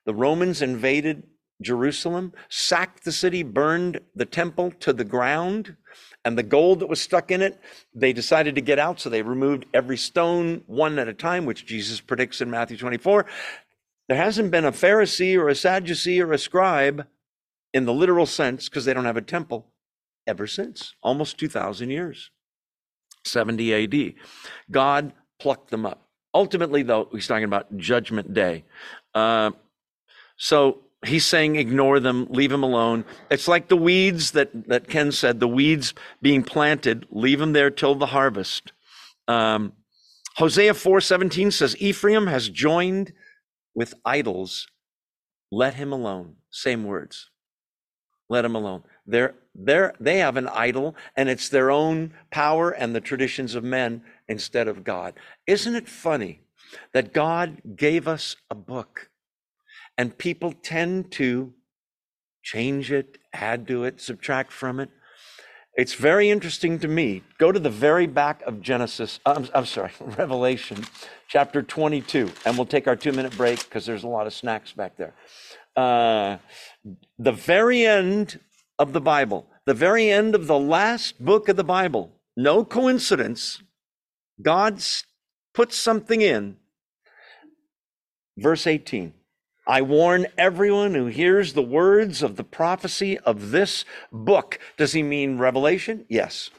The Romans invaded Jerusalem, sacked the city, burned the temple to the ground and the gold that was stuck in it, they decided to get out. So they removed every stone one at a time, which Jesus predicts in Matthew 24. There hasn't been a Pharisee or a Sadducee or a scribe in the literal sense, because they don't have a temple, ever since, almost 2,000 years, 70 AD. God plucked them up. Ultimately, though, he's talking about Judgment Day. Uh, so he's saying ignore them leave them alone. It's like the weeds that, that ken said the weeds being planted leave them there till the harvest. Um, hosea 4.17 says ephraim has joined with idols. Let him alone. Same words. Let him alone. They're, they're, they have an idol and it's their own power and the traditions of men instead of god. Isn't it funny that god gave us a book and people tend to change it, add to it, subtract from it. It's very interesting to me. Go to the very back of Genesis, I'm, I'm sorry, [LAUGHS] Revelation chapter 22, and we'll take our two minute break because there's a lot of snacks back there. Uh, the very end of the Bible, the very end of the last book of the Bible, no coincidence. God puts something in. Verse 18 I warn everyone who hears the words of the prophecy of this book. Does he mean Revelation? Yes.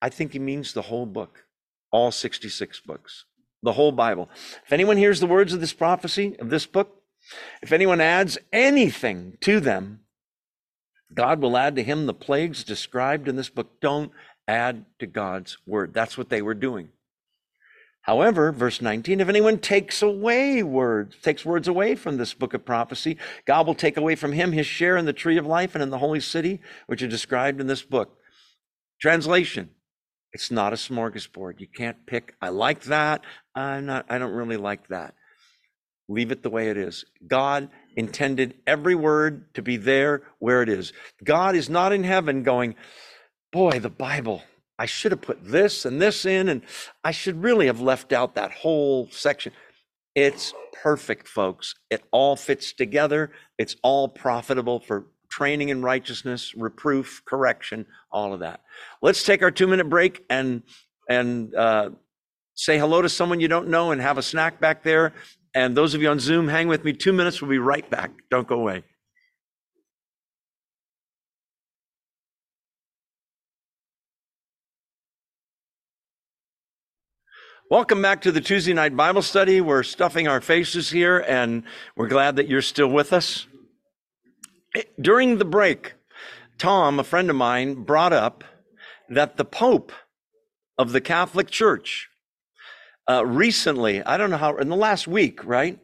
I think he means the whole book, all 66 books, the whole Bible. If anyone hears the words of this prophecy, of this book, if anyone adds anything to them, God will add to him the plagues described in this book. Don't add to God's word. That's what they were doing. However, verse 19, if anyone takes away words, takes words away from this book of prophecy, God will take away from him his share in the tree of life and in the holy city, which are described in this book. Translation it's not a smorgasbord. You can't pick, I like that. I'm not, I don't really like that. Leave it the way it is. God intended every word to be there where it is. God is not in heaven going, boy, the Bible, I should have put this and this in, and I should really have left out that whole section. It's perfect, folks. It all fits together. It's all profitable for training in righteousness, reproof, correction, all of that. Let's take our two minute break and and uh, say hello to someone you don't know and have a snack back there. And those of you on Zoom, hang with me two minutes. We'll be right back. Don't go away. Welcome back to the Tuesday night Bible study. We're stuffing our faces here and we're glad that you're still with us. During the break, Tom, a friend of mine, brought up that the Pope of the Catholic Church uh, recently, I don't know how, in the last week, right,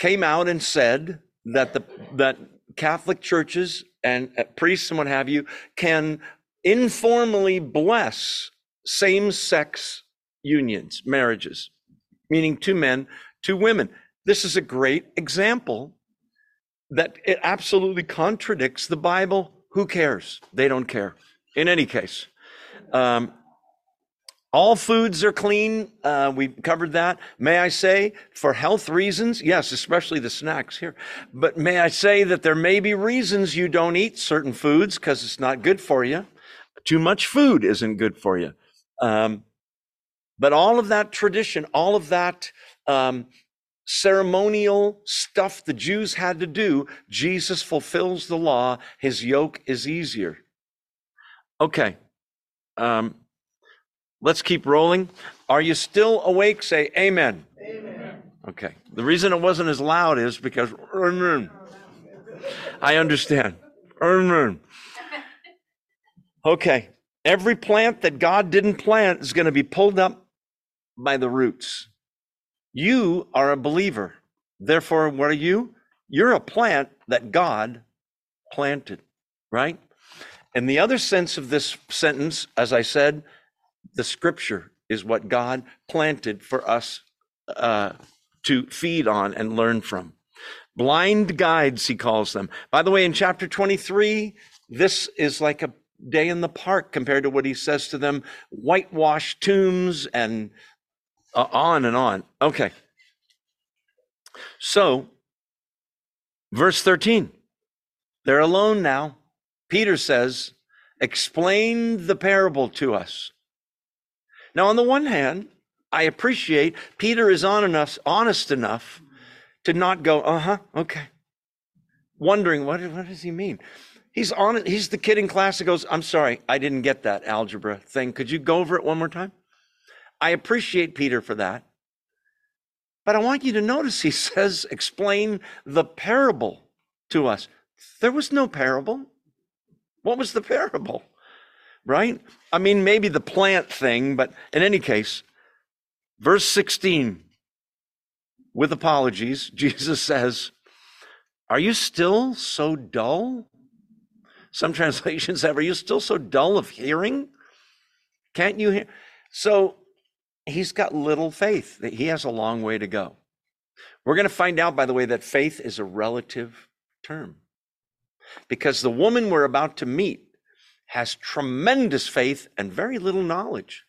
came out and said that the that Catholic churches and uh, priests and what have you can informally bless same-sex unions, marriages, meaning two men, two women. This is a great example that it absolutely contradicts the Bible. Who cares? They don't care. In any case, um, all foods are clean. Uh, we covered that. May I say, for health reasons, yes, especially the snacks here. But may I say that there may be reasons you don't eat certain foods because it's not good for you. Too much food isn't good for you. Um, but all of that tradition, all of that um, ceremonial stuff the Jews had to do, Jesus fulfills the law. His yoke is easier. Okay. Um, let's keep rolling. Are you still awake? Say amen. Amen. Okay. The reason it wasn't as loud is because I understand. Okay. Every plant that God didn't plant is going to be pulled up by the roots. You are a believer. Therefore, what are you? You're a plant that God planted, right? And the other sense of this sentence, as I said, the scripture is what God planted for us uh, to feed on and learn from. Blind guides, he calls them. By the way, in chapter 23, this is like a day in the park compared to what he says to them whitewashed tombs and uh, on and on. Okay. So, verse 13, they're alone now. Peter says, explain the parable to us. Now, on the one hand, I appreciate Peter is on enough, honest enough to not go, uh huh, okay. Wondering, what, what does he mean? He's on. He's the kid in class that goes, I'm sorry, I didn't get that algebra thing. Could you go over it one more time? I appreciate Peter for that. But I want you to notice he [LAUGHS] says, explain the parable to us. There was no parable. What was the parable? Right? I mean, maybe the plant thing, but in any case, verse 16, with apologies, [LAUGHS] Jesus says, Are you still so dull? Some [LAUGHS] translations have, Are you still so dull of hearing? Can't you hear? So he's got little faith. That he has a long way to go. We're going to find out, by the way, that faith is a relative term because the woman we're about to meet has tremendous faith and very little knowledge.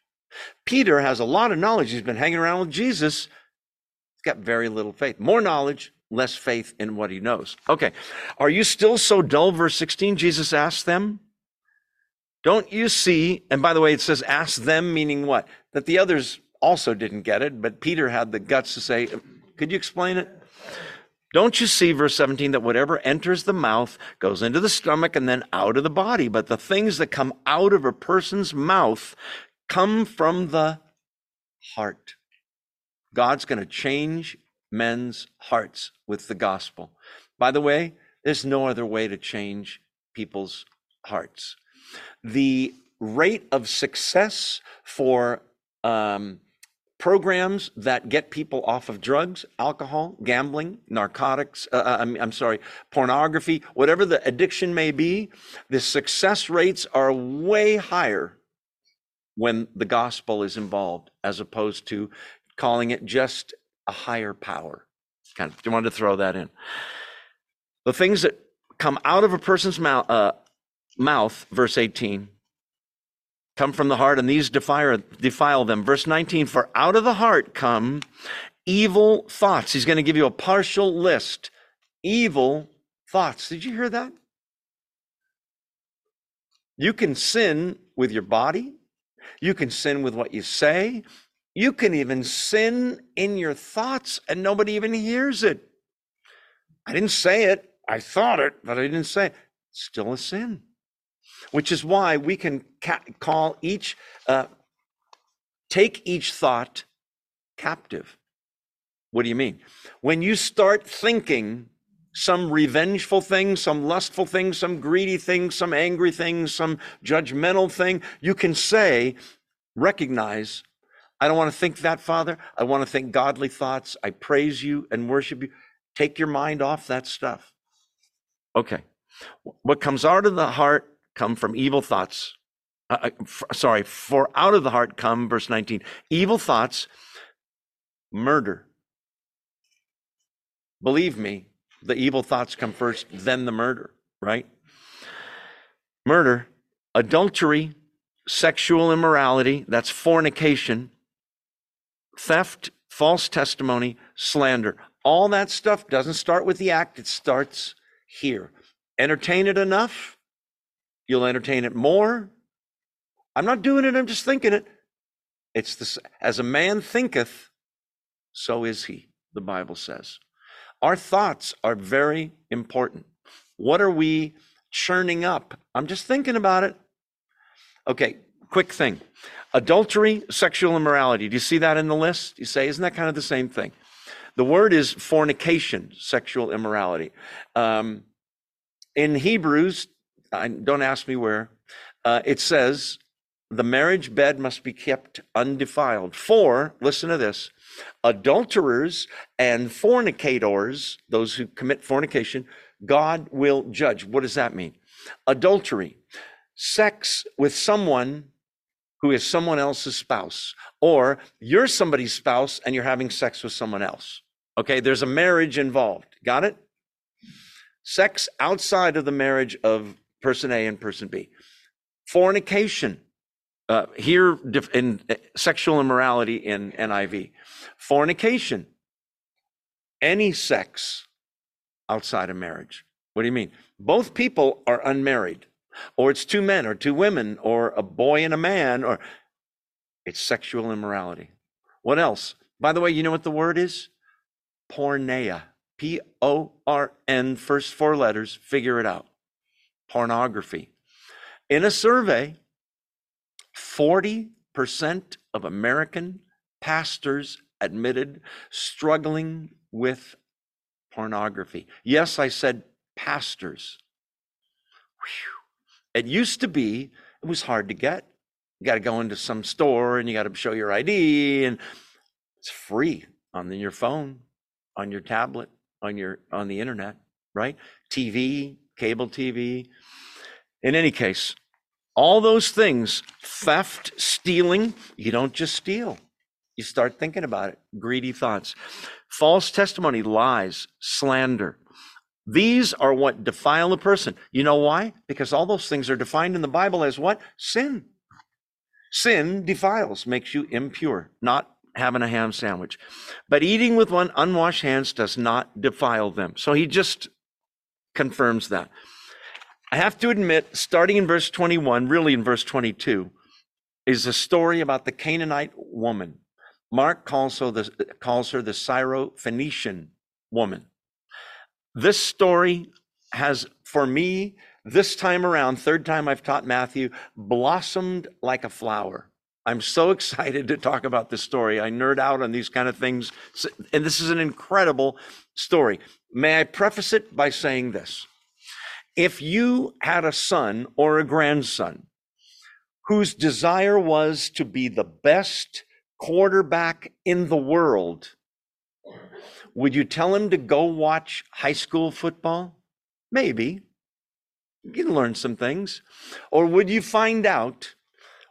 Peter has a lot of knowledge. He's been hanging around with Jesus. He's got very little faith. More knowledge, less faith in what he knows. Okay. Are you still so dull? Verse 16, Jesus asked them. Don't you see? And by the way, it says, ask them, meaning what? That the others also didn't get it, but Peter had the guts to say, could you explain it? Don't you see, verse 17, that whatever enters the mouth goes into the stomach and then out of the body? But the things that come out of a person's mouth come from the heart. God's going to change men's hearts with the gospel. By the way, there's no other way to change people's hearts. The rate of success for um, programs that get people off of drugs, alcohol, gambling, narcotics, uh, uh, I'm, I'm, sorry, pornography, whatever the addiction may be, the success rates are way higher when the gospel is involved as opposed to calling it just a higher power. Kind of, I wanted to throw that in. The things that come out of a person's mouth, uh, mouth verse 18, come from the heart, and these defile, defile them. Verse 19, for out of the heart come evil thoughts. He's going to give you a partial list. Evil thoughts. Did you hear that? You can sin with your body. You can sin with what you say. You can even sin in your thoughts and nobody even hears it. I didn't say it. I thought it, but I didn't say it. Still a sin which is why we can ca- call each, uh, take each thought captive. What do you mean? When you start thinking some revengeful thing, some lustful thing, some greedy thing, some angry thing, some judgmental thing, you can say, recognize, I don't want to think that, Father. I want to think godly thoughts. I praise you and worship you. Take your mind off that stuff. Okay. What comes out of the heart come from evil thoughts. Uh, uh f- sorry, for out of the heart come, verse 19, evil thoughts, murder. Believe me, the evil thoughts come first, then the murder, right? Murder, adultery, sexual immorality, that's fornication, theft, false testimony, slander. All that stuff doesn't start with the act, it starts here. Entertain it enough, You'll entertain it more. I'm not doing it, I'm just thinking it. It's this as a man thinketh, so is he, the Bible says. Our thoughts are very important. What are we churning up? I'm just thinking about it. Okay, quick thing adultery, sexual immorality. Do you see that in the list? You say, isn't that kind of the same thing? The word is fornication, sexual immorality. Um, in Hebrews I, don't ask me where. Uh, it says the marriage bed must be kept undefiled. For, listen to this, adulterers and fornicators, those who commit fornication, God will judge. What does that mean? Adultery, sex with someone who is someone else's spouse, or you're somebody's spouse and you're having sex with someone else. Okay, there's a marriage involved. Got it? Sex outside of the marriage of person A and person B. Fornication, uh, here in uh, sexual immorality in NIV. Fornication, any sex outside of marriage. What do you mean? Both people are unmarried, or it's two men or two women, or a boy and a man, or it's sexual immorality. What else? By the way, you know what the word is? Porneia. P O R N, first four letters, figure it out pornography. In a survey, 40% of American pastors admitted struggling with pornography. Yes, I said pastors. Whew. It used to be, it was hard to get. You got to go into some store and you got to show your ID, and it's free on your phone, on your tablet, on your on the internet, right? TV, cable TV. In any case, all those things theft, stealing you don't just steal, you start thinking about it. Greedy thoughts, false testimony, lies, slander. These are what defile a person. You know why? Because all those things are defined in the Bible as what? Sin. Sin defiles, makes you impure, not having a ham sandwich. But eating with one unwashed hands does not defile them. So he just confirms that. I have to admit, starting in verse 21, really in verse 22, is a story about the Canaanite woman. Mark calls her the, calls her the Syro-Phoenician woman. This story has, for me, this time around, third time I've taught Matthew, blossomed like a flower. I'm so [LAUGHS] excited to talk about this story. I nerd out on these kind of things. And this is an incredible story. May I preface it by saying this? If you had a son or a grandson whose desire was to be the best quarterback in the world, would you tell him to go watch high school football? Maybe. You can learn some things. Or would you find out,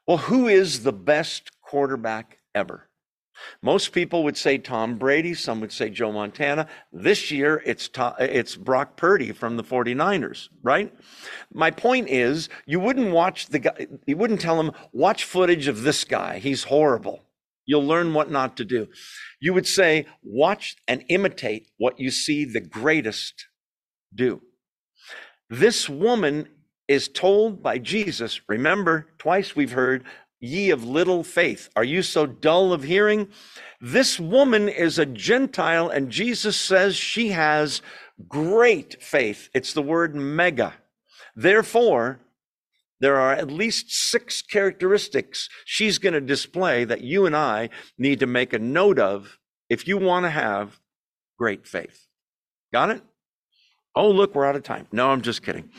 well, who is the best quarterback ever? Most people would say Tom Brady, some would say Joe Montana. This year it's it's Brock Purdy from the 49ers, right? My point is you wouldn't watch the guy you wouldn't tell him watch footage of this guy. He's horrible. You'll learn what not to do. You would say, watch and imitate what you see the greatest do. This woman is told by Jesus, remember, twice we've heard, ye of little faith. Are you so dull of hearing? This woman is a Gentile, and Jesus says she has great faith. It's the word mega. Therefore, there are at least six characteristics she's going to display that you and I need to make a note of if you want to have great faith. Got it? Oh, look, we're out of time. No, I'm just kidding.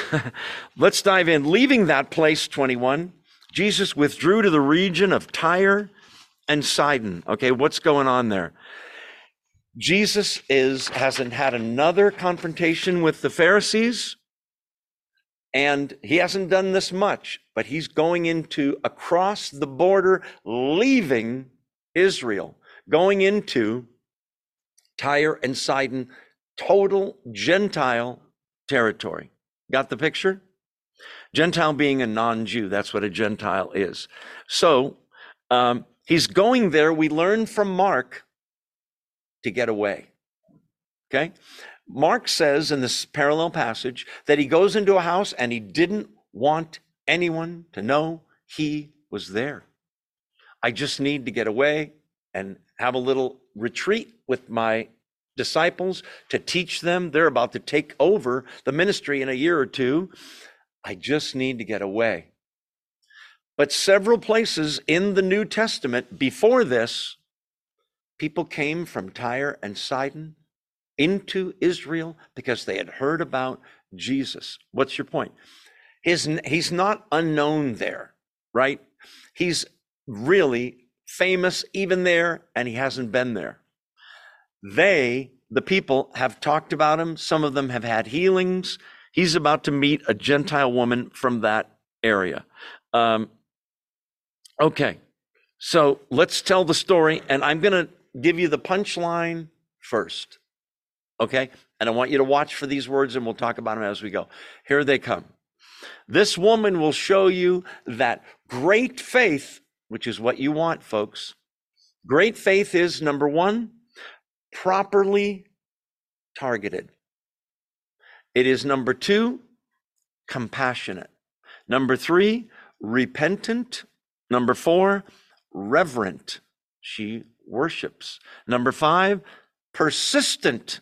[LAUGHS] Let's dive in. Leaving that place, 21, Jesus withdrew to the region of Tyre and Sidon. Okay, what's going on there? Jesus is hasn't had another confrontation with the Pharisees and he hasn't done this much, but he's going into across the border, leaving Israel, going into Tyre and Sidon, total Gentile territory. Got the picture? Gentile being a non Jew, that's what a Gentile is. So um, he's going there. We learn from Mark to get away. Okay? Mark says in this parallel passage that he goes into a house and he didn't want anyone to know he was there. I just need to get away and have a little retreat with my disciples to teach them. They're about to take over the ministry in a year or two. I just need to get away. But several places in the New Testament before this, people came from Tyre and Sidon into Israel because they had heard about Jesus. What's your point? His, he's not unknown there, right? He's really famous even there, and he hasn't been there. They, the people, have talked about him. Some of them have had healings. He's about to meet a Gentile woman from that area. Um, okay, so let's tell the story, and I'm going to give you the punchline first. Okay? And I want you to watch for these words and we'll talk about them as we go. Here they come. This woman will show you that great faith, which is what you want, folks. Great faith is number one, properly targeted. It is number two, compassionate. Number three, repentant. Number four, reverent. She worships. Number five, persistent.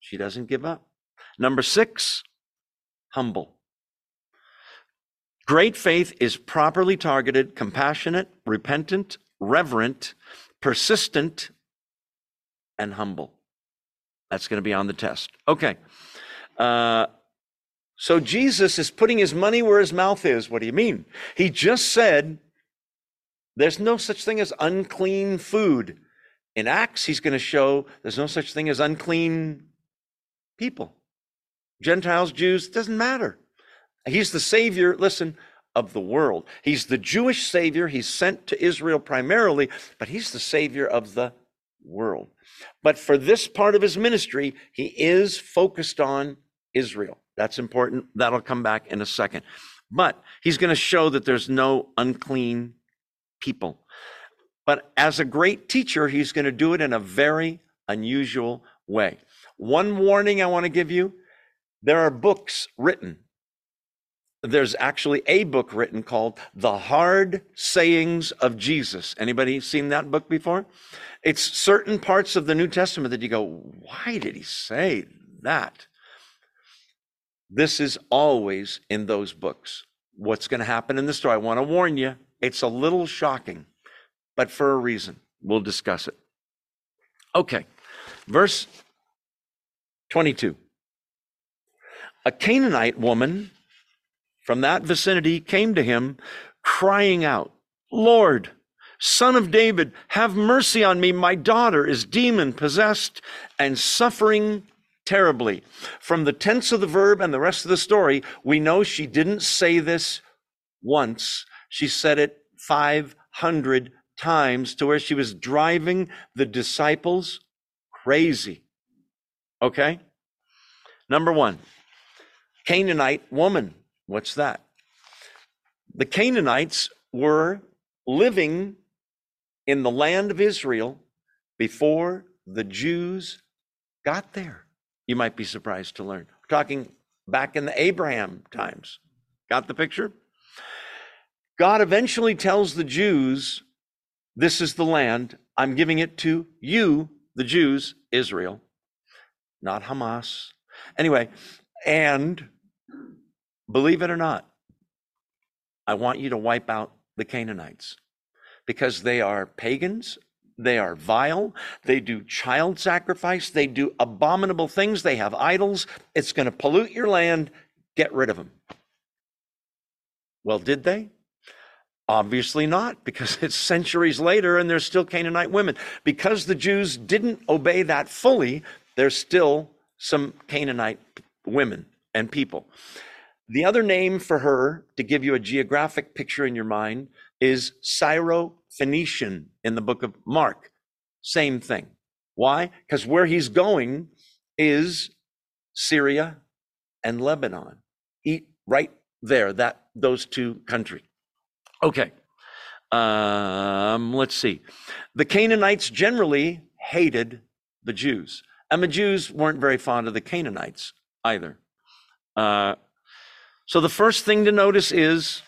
She doesn't give up. Number six, humble. Great faith is properly targeted, compassionate, repentant, reverent, persistent, and humble. That's going to be on the test. Okay. Uh, so Jesus is putting his money where his mouth is. What do you mean? He just said there's no such thing as unclean food. In Acts, he's going to show there's no such thing as unclean people. Gentiles, Jews, doesn't matter. He's the Savior, listen, of the world. He's the Jewish Savior. He's sent to Israel primarily, but He's the Savior of the world. But for this part of His ministry, He is focused on Israel. That's important. That'll come back in a second. But He's going to show that there's no unclean people. But as a great teacher, He's going to do it in a very unusual way. One warning I want to give you there are books written there's actually a book written called The Hard Sayings of Jesus. Anybody seen that book before? It's certain parts of the New Testament that you go, why did he say that? This is always in those books. What's going to happen in the story? I want to warn you, it's a little shocking, but for a reason. We'll discuss it. Okay, verse 22. A Canaanite woman from that vicinity came to him, crying out, Lord, Son of David, have mercy on me. My daughter is demon possessed and suffering terribly. From the tense of the verb and the rest of the story, we know she didn't say this once. She said it 500 times to where she was driving the disciples crazy. Okay? Number one, Canaanite woman. What's that? The Canaanites were living in the land of Israel before the Jews got there. You might be surprised to learn. We're talking back in the Abraham times. Got the picture? God eventually tells the Jews, This is the land. I'm giving it to you, the Jews, Israel, not Hamas. Anyway, and believe it or not, I want you to wipe out the Canaanites because they are pagans. They are vile. They do child sacrifice. They do abominable things. They have idols. It's going to pollute your land. Get rid of them. Well, did they? Obviously not, because [LAUGHS] it's centuries later and there's still Canaanite women. Because the Jews didn't obey that fully, there's still some Canaanite women and people. The other name for her, to give you a geographic picture in your mind, is Syro-Phoenician in the book of Mark. Same thing. Why? Because where he's going is Syria and Lebanon. Eat right there, that those two countries. Okay. Um, let's see. The Canaanites generally hated the Jews, and the Jews weren't very fond of the Canaanites either. Uh, so the first thing to notice is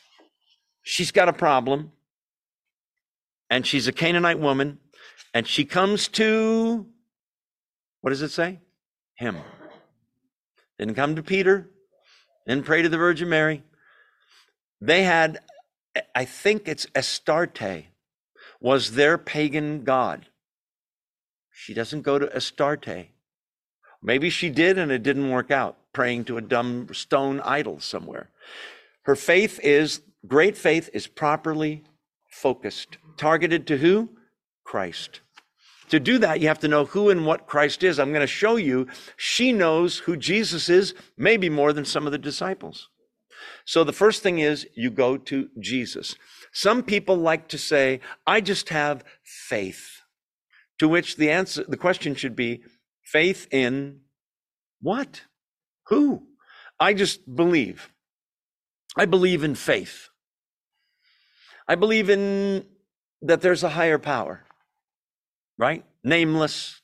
she's got a problem, and she's a Canaanite woman, and she comes to what does it say? Him. Didn't come to Peter, didn't pray to the Virgin Mary. They had, I think it's Astarte, was their pagan god. She doesn't go to Astarte. Maybe she did and it didn't work out praying to a dumb stone idol somewhere. Her faith is, great faith is properly focused, targeted to who? Christ. To do that, you have to know who and what Christ is. I'm going to show you she knows who Jesus is, maybe more than some of the disciples. So the first thing is you go to Jesus. Some people like to say, I just have faith. To which the answer, the question should be, faith in what? Who? I just believe. I believe in faith. I believe in that there's a higher power, right? Nameless.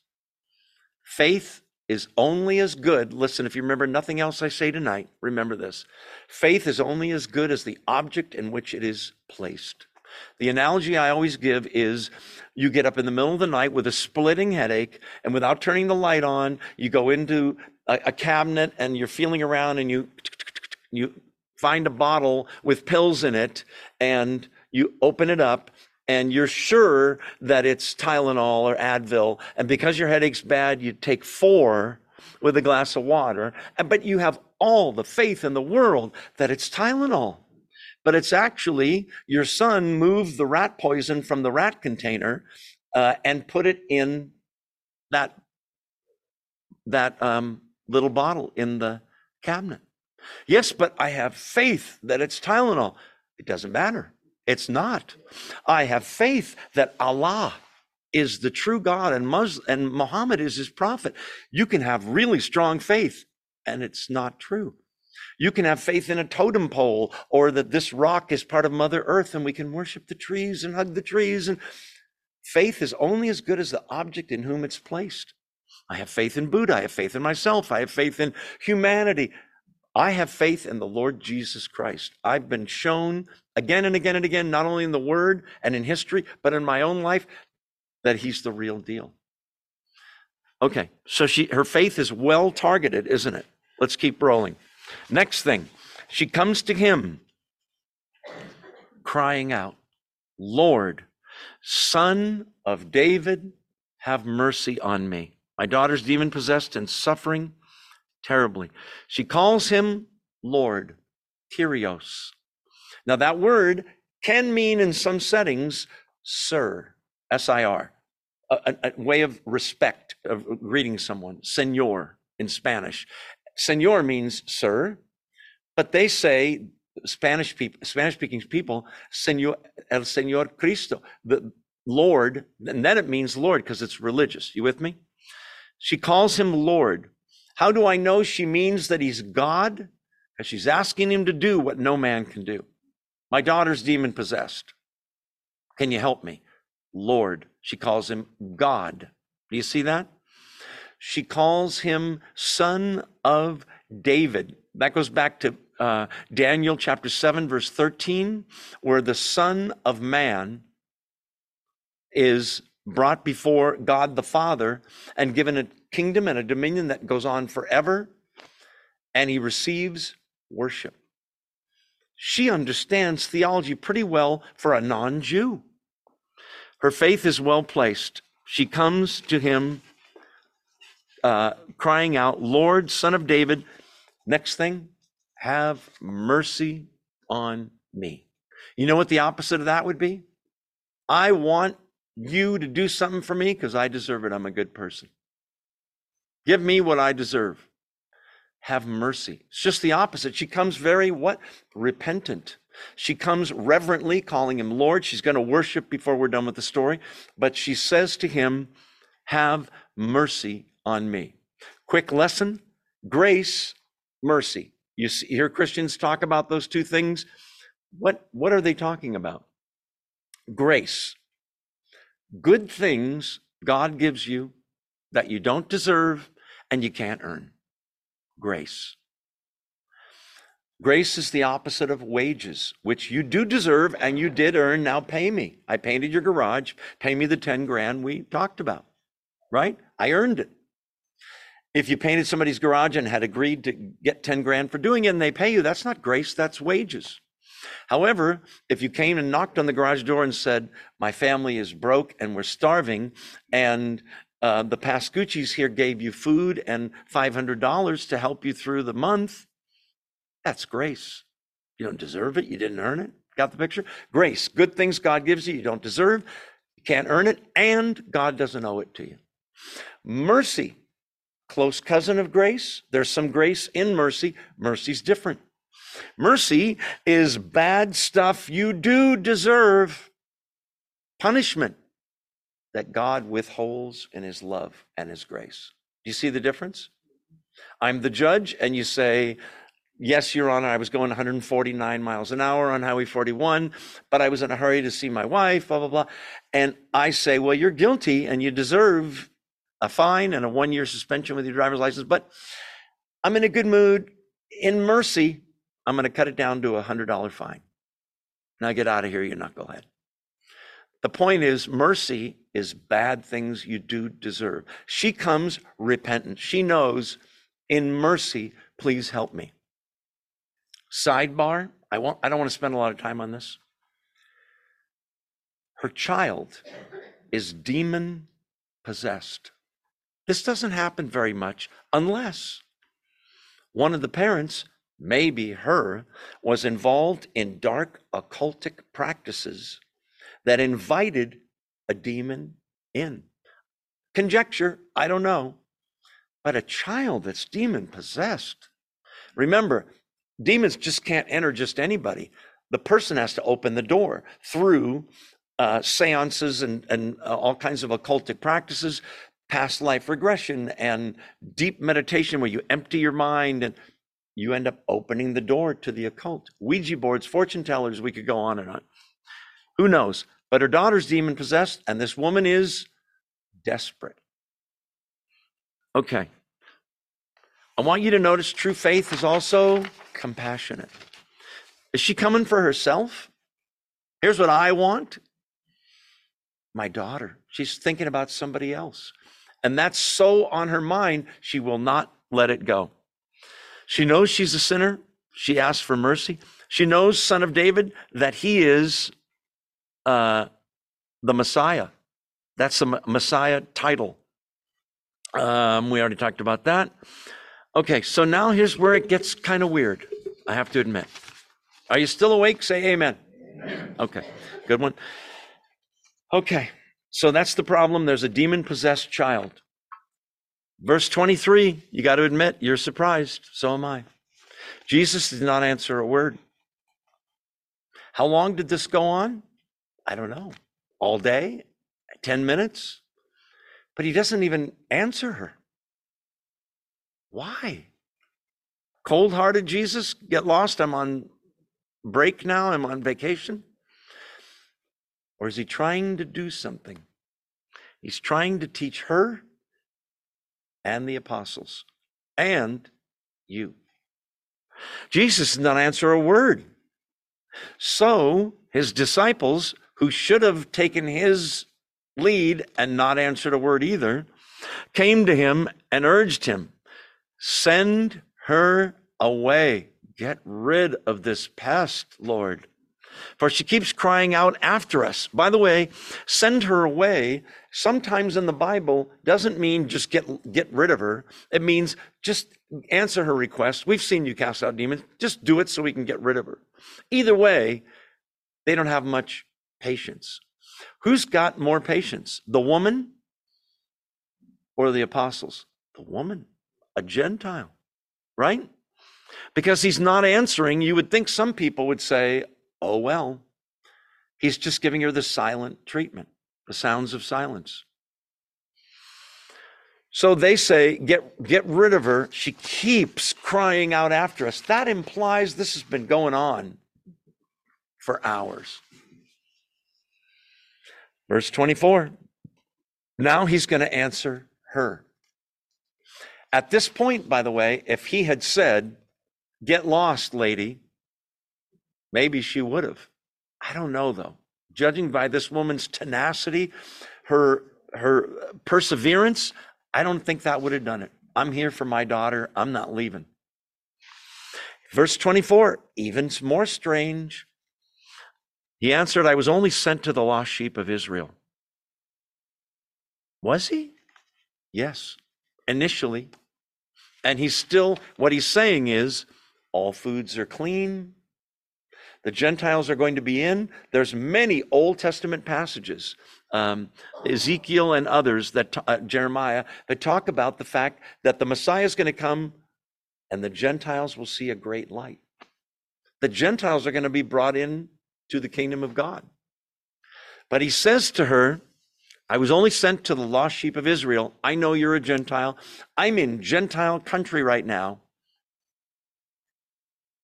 Faith is only as good. Listen, if you remember nothing else I say tonight, remember this. Faith is only as good as the object in which it is placed. The analogy I always give is you get up in the middle of the night with a splitting headache, and without turning the light on, you go into a, a cabinet and you're feeling around and you you find a bottle with pills in it and you open it up and you're sure that it's Tylenol or Advil. And because your headache's bad, you take four with a glass of water. But you have all the faith in the world that it's Tylenol. But it's actually your son moved the rat poison from the rat container uh, and put it in that that um, little bottle in the cabinet. Yes, but I have faith that it's Tylenol. It doesn't matter. It's not. I have faith that Allah is the true God and Muslim, and Muhammad is his prophet. You can have really strong faith and it's not true. You can have faith in a totem pole or that this rock is part of Mother Earth and we can worship the trees and hug the trees. And faith is only as good as the object in whom it's placed. I have faith in Buddha. I have faith in myself. I have faith in humanity. I have faith in the Lord Jesus Christ. I've been shown again and again and again, not only in the Word and in history, but in my own life, that He's the real deal. Okay, so she her faith is well targeted, isn't it? Let's keep rolling. Next thing, she comes to him crying out, Lord, Son of David, have mercy on me. My daughter's demon possessed and suffering terribly. She calls him Lord, Kyrios. Now, that word can mean in some settings, sir, S I R, a, a, way of respect, of greeting someone, senor in Spanish. Senor means sir, but they say, Spanish people, Spanish speaking people, Senor, El Senor Cristo, the Lord, and then it means Lord because it's religious. You with me? She calls him Lord. How do I know she means that he's God? Because she's asking him to do what no man can do. My daughter's demon possessed. Can you help me? Lord. She calls him God. Do you see that? She calls him Son of David. That goes back to uh, Daniel chapter 7, verse 13, where the Son of Man is brought before God the Father and given a kingdom and a dominion that goes on forever, and he receives worship. She understands theology pretty well for a non Jew. Her faith is well placed. She comes to him uh, crying out, Lord, Son of David. Next thing, have mercy on me. You know what the opposite of that would be? I want you to do something for me because I deserve it. I'm a good person. Give me what I deserve. Have mercy. It's just the opposite. She comes very what? Repentant. She comes reverently calling him Lord. She's going to worship before we're done with the story, but she says to him, Have mercy on me. Quick lesson grace, mercy. You see, hear Christians talk about those two things. What, what are they talking about? Grace. Good things God gives you that you don't deserve and you can't earn. Grace. Grace is the opposite of wages, which you do deserve and you did earn. Now pay me. I painted your garage. Pay me the 10 grand we talked about, right? I earned it. If you painted somebody's garage and had agreed to get 10 grand for doing it and they pay you, that's not grace, that's wages. However, if you came and knocked on the garage door and said, My family is broke and we're starving, and uh, the Pascucci's here gave you food and $500 to help you through the month, that's grace. You don't deserve it, you didn't earn it. Got the picture? Grace, good things God gives you, you don't deserve, you can't earn it, and God doesn't owe it to you. Mercy close cousin of grace. There's some grace in mercy. Mercy's different. Mercy is bad stuff you do deserve, punishment that God withholds in his love and his grace. Do you see the difference? I'm the judge, and you say, Yes, Your Honor, I was going 149 miles an hour on Highway 41, but I was in a hurry to see my wife, blah, blah, blah. And I say, Well, you're guilty and you deserve a fine and a one year suspension with your driver's license, but I'm in a good mood. In mercy, I'm going to cut it down to a $100 fine. Now get out of here, you knucklehead. The point is, mercy is bad things you do deserve. She comes repentant. She knows, in mercy, please help me. Sidebar, I, won't, I don't want to spend a lot of time on this. Her child is demon possessed. This doesn't happen very much unless one of the parents, maybe her, was involved in dark occultic practices that invited a demon in. Conjecture, I don't know. But a child that's demon possessed. Remember, demons just can't enter just anybody. The person has to open the door through uh, seances and, and uh, all kinds of occultic practices past life regression and deep meditation where you empty your mind and you end up opening the door to the occult. Ouija boards, fortune tellers, we could go on and on. Who knows? But her daughter's demon possessed, and this woman is desperate. Okay. I want you to notice true faith is also compassionate. Is she coming for herself? Here's what I want my daughter. She's thinking about somebody else. And that's so on her mind, she will not let it go. She knows she's a sinner. She asks for mercy. She knows, son of David, that he is uh, the Messiah. That's the Messiah title. Um, we already talked about that. Okay, so now here's where it gets kind of weird, I have to admit. Are you still awake? Say amen. amen. Okay, good one. Okay, so that's the problem. There's a demon possessed child. Verse 23, you got to admit, you're surprised. So am I. Jesus did not answer a word. How long did this go on? I don't know. All day? 10 minutes? But he doesn't even answer her. Why? Cold hearted Jesus, get lost. I'm on break now. I'm on vacation. Or is he trying to do something? He's trying to teach her and the apostles and you. Jesus did not answer a word. So his disciples, who should have taken his lead and not answered a word either, came to him and urged him, Send her away. Get rid of this pest, Lord for she keeps crying out after us. By the way, send her away sometimes in the Bible doesn't mean just get, get rid of her. It means just answer her request. We've seen you cast out demons. Just do it so we can get rid of her. Either way, they don't have much patience. Who's got more patience? The woman or the apostles? The woman, a Gentile, right? Because he's not answering, you would think some people would say, Oh, well, he's just giving her the silent treatment, the sounds of silence. So they say, get, get rid of her. She keeps crying out after us. That implies this has been going on for hours. Verse 24. Now he's going to answer her. At this point, by the way, if he had said, Get lost, lady, Maybe she would have. I don't know though. Judging by this woman's tenacity, her her perseverance, I don't think that would have done it. I'm here for my daughter. I'm not leaving. Verse 24, even more strange. He answered, I was only sent to the lost sheep of Israel. Was he? Yes, initially. And he's still, what he's saying is, all foods are clean, the Gentiles are going to be in. There's many Old Testament passages, um, Ezekiel and others that uh, Jeremiah that talk about the fact that the Messiah is going to come, and the Gentiles will see a great light. The Gentiles are going to be brought in to the kingdom of God. But he says to her, I was only sent to the lost sheep of Israel. I know you're a Gentile. I'm in Gentile country right now.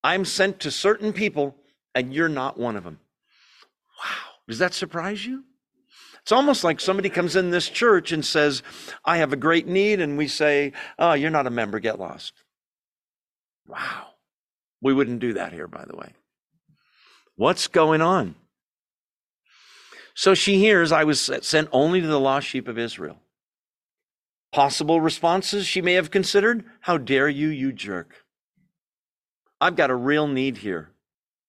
I'm sent to certain people and you're not one of them. Wow. Does that surprise you? It's almost like somebody comes in this church and says, I have a great need. And we say, Oh, you're not a member, get lost. Wow. We wouldn't do that here, by the way. What's going on? So she hears, I was sent only to the lost sheep of Israel. Possible responses she may have considered How dare you, you jerk? I've got a real need here.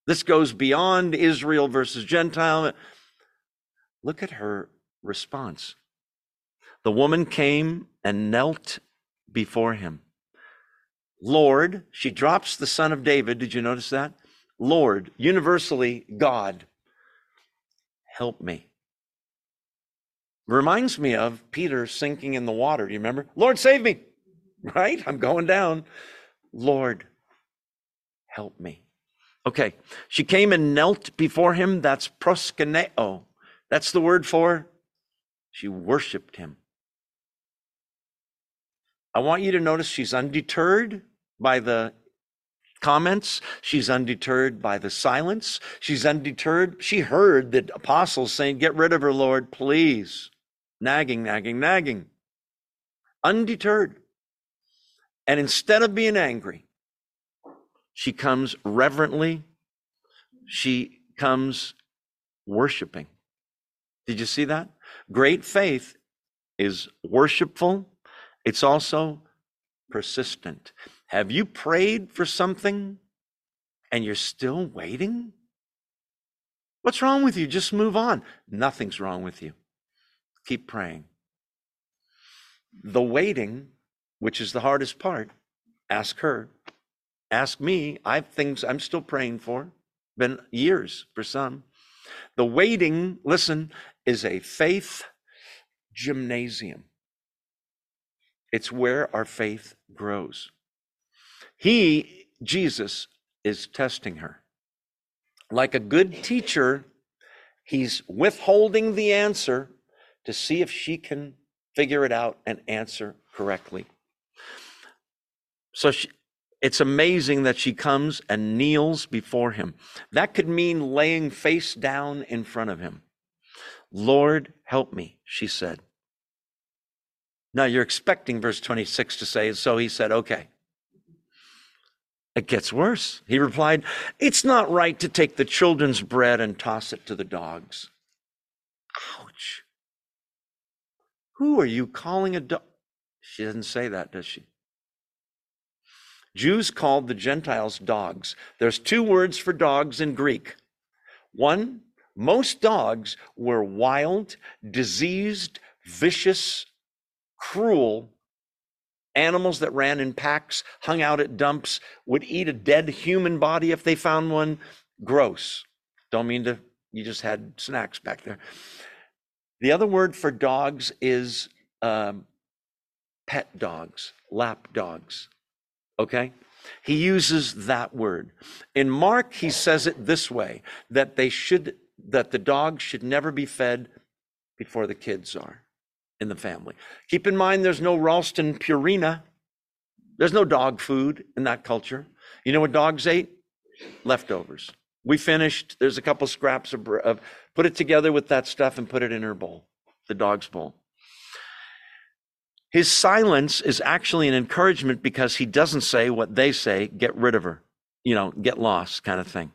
This goes beyond Israel versus Gentile. Look at her response. The woman came and knelt before him. Lord, she drops the son of David. Did you notice that? Lord, universally God, help me. Reminds me of Peter sinking in the water. Do you remember? Lord, save me. Right? I'm going down. Lord, help me. Okay, she came and knelt before him. That's proskuneo. That's the word for she worshiped him. I want you to notice she's undeterred by the comments. She's undeterred by the silence. She's undeterred. She heard the apostles saying, Get rid of her, Lord, please. Nagging, nagging, nagging. Undeterred. And instead of being angry, she comes reverently, she comes worshiping. Did you see that? Great faith is worshipful, it's also persistent. Have you prayed for something and you're still waiting? What's wrong with you? Just move on. Nothing's wrong with you. Keep praying. The waiting, which is the hardest part, ask her. Ask me. I have things I'm still praying for. Been years for some. The waiting, listen, is a faith gymnasium. It's where our faith grows. He, Jesus, is testing her. Like a good teacher, he's withholding the answer to see if she can figure it out and answer correctly. So she, it's amazing that she comes and kneels before him. That could mean laying face down in front of him. Lord, help me, she said. Now you're expecting verse 26 to say, so he said, okay. It gets worse. He replied, It's not right to take the children's bread and toss it to the dogs. Ouch. Who are you calling a dog? She doesn't say that, does she? Jews called the Gentiles dogs. There's two words for dogs in Greek. One, most dogs were wild, diseased, vicious, cruel animals that ran in packs, hung out at dumps, would eat a dead human body if they found one. Gross. Don't mean to, you just had snacks back there. The other word for dogs is um, pet dogs, lap dogs. Okay? He uses that word. In Mark, he says it this way that they should, that the dog should never be fed before the kids are in the family. Keep in mind, there's no Ralston Purina. There's no dog food in that culture. You know what dogs ate? Leftovers. We finished. There's a couple scraps of, of put it together with that stuff and put it in her bowl, the dog's bowl. His silence is actually an encouragement because he doesn't say what they say, get rid of her, you know, get lost kind of thing.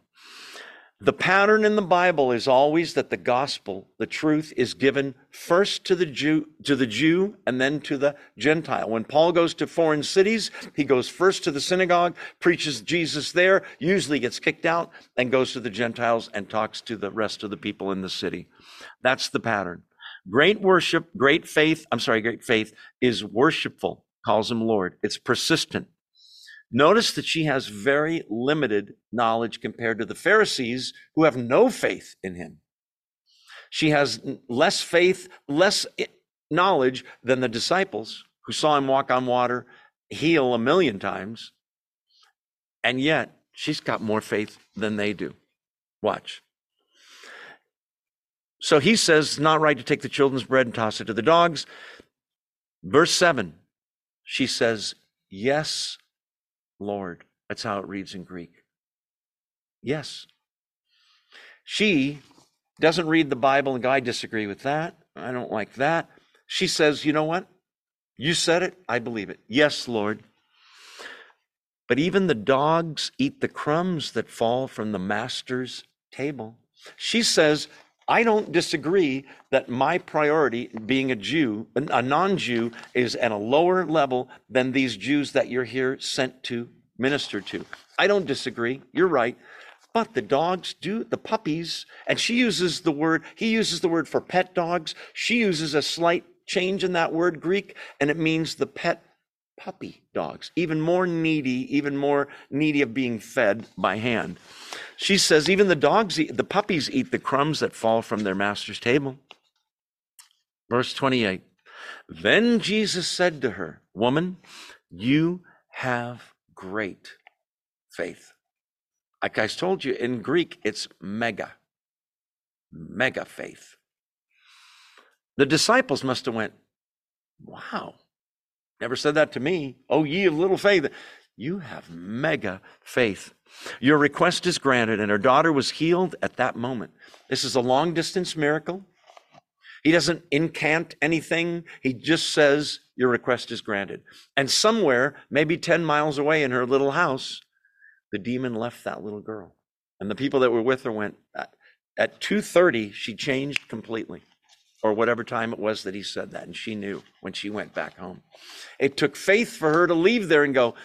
The pattern in the Bible is always that the gospel, the truth, is given first to the Jew, to the Jew, and then to the Gentile. When Paul goes to foreign cities, he goes first to the synagogue, preaches Jesus there, usually gets kicked out, and goes to the Gentiles and talks to the rest of the people in the city. That's the pattern. Great worship, great faith, I'm sorry, great faith is worshipful, calls him Lord. It's persistent. Notice that she has very limited knowledge compared to the Pharisees who have no faith in him. She has less faith, less eh, knowledge than the disciples who saw him walk on water, heal a million times. And yet, she's got more faith than they do. Watch. So he says, not right to take the children's bread and toss it to the dogs. Verse 7, she says, Yes, Lord. That's how it reads in Greek. Yes. She doesn't read the Bible and I disagree with that. I don't like that. She says, You know what? You said it. I believe it. Yes, Lord. But even the dogs eat the crumbs that fall from the master's table. She says, I don't disagree that my priority, being a Jew, a non Jew, is at a lower level than these Jews that you're here sent to minister to. I don't disagree. You're right. But the dogs do, the puppies, and she uses the word, he uses the word for pet dogs. She uses a slight change in that word, Greek, and it means the pet puppy dogs, even more needy, even more needy of being fed by hand. She says, even the dogs, eat, the puppies eat the crumbs that fall from their master's table. Verse 28 Then Jesus said to her, Woman, you have great faith. Like I told you, in Greek, it's mega, mega faith. The disciples must have went, wow, never said that to me. Oh, ye of little faith. You have mega faith. Your request is granted, and her daughter was healed at that moment. This is a long distance miracle. He doesn't incant anything. He just says, your request is granted. And somewhere, maybe 10 miles away in her little house, the demon left that little girl. And the people that were with her went, at 2.30, she changed completely or whatever time it was that he said that. And she knew when she went back home. It took faith for her to leave there and go,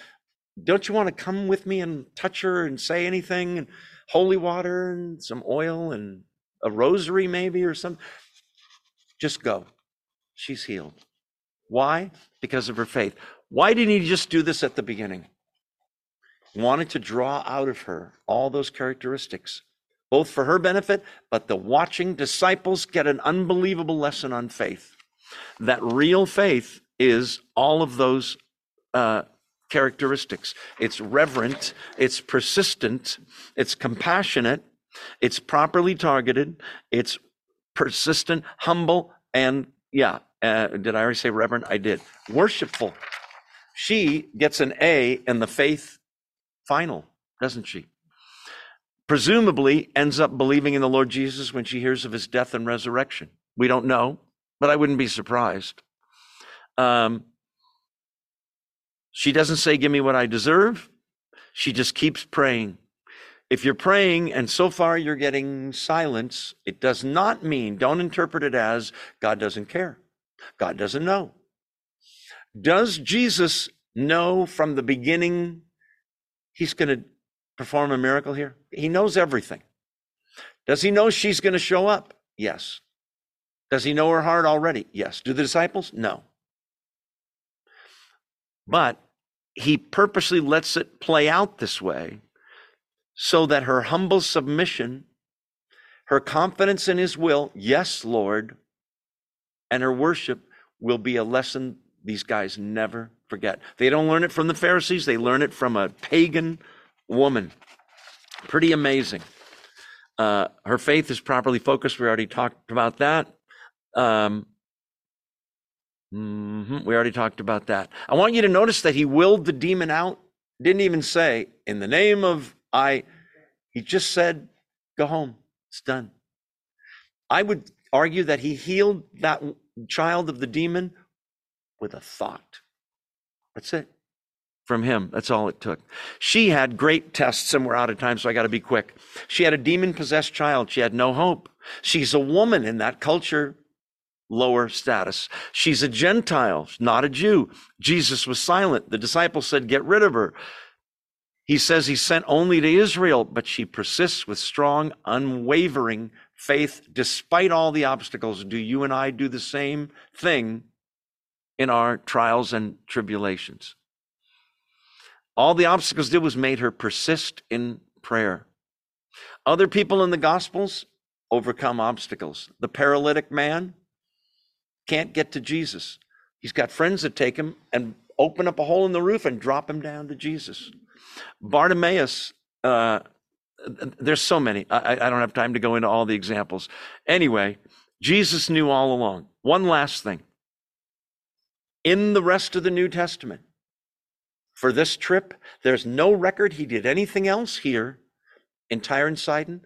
Don't you want to come with me and touch her and say anything? And holy water and some oil and a rosary, maybe, or something. Just go. She's healed. Why? Because of her faith. Why didn't he just do this at the beginning? wanted to draw out of her all those characteristics both for her benefit, but the watching disciples get an unbelievable lesson on faith. That real faith is all of those uh, characteristics. It's reverent, it's persistent, it's compassionate, it's properly targeted, it's persistent, humble, and yeah, uh, did I already say reverent? I did. Worshipful. She gets an A in the faith final, doesn't she? presumably ends up believing in the Lord Jesus when she hears of his death and resurrection. We don't know, but I wouldn't be surprised. Um, she doesn't say, Give me what I deserve. She just keeps praying. If you're praying and so far you're getting silence, it does not mean, don't interpret it as God doesn't care. God doesn't know. Does Jesus know from the beginning he's going to perform a miracle here? He knows everything. Does he know she's going to show up? Yes. Does he know her heart already? Yes. Do the disciples? No. But he purposely lets it play out this way so that her humble submission, her confidence in his will, yes, Lord, and her worship will be a lesson these guys never forget. They don't learn it from the Pharisees, they learn it from a pagan woman. Pretty amazing. Uh, her faith is properly focused. We already talked about that. Um, mm-hmm, we already talked about that. I want you to notice that he willed the demon out. Didn't even say, in the name of I, he just said, go home. It's done. I would argue that he healed that child of the demon with a thought. That's it from him. That's all it took. She had great tests, and we're out of time, so I got to be quick. She had a demon possessed child. She had no hope. She's a woman in that culture, lower status. She's a Gentile, not a Jew. Jesus was silent. The disciples said, Get rid of her. He says he's sent only to Israel, but she persists with strong, unwavering faith despite all the obstacles. Do you and I do the same thing in our trials and tribulations? All the obstacles did was made her persist in prayer. Other people in the Gospels overcome obstacles. The paralytic man can't get to Jesus. He's got friends that take him and open up a hole in the roof and drop him down to Jesus. Bartimaeus, uh, there's so many. I, I don't have time to go into all the examples. Anyway, Jesus knew all along. One last thing. In the rest of the New Testament, for this trip. There's no record he did anything else here in Tyre and Sidon.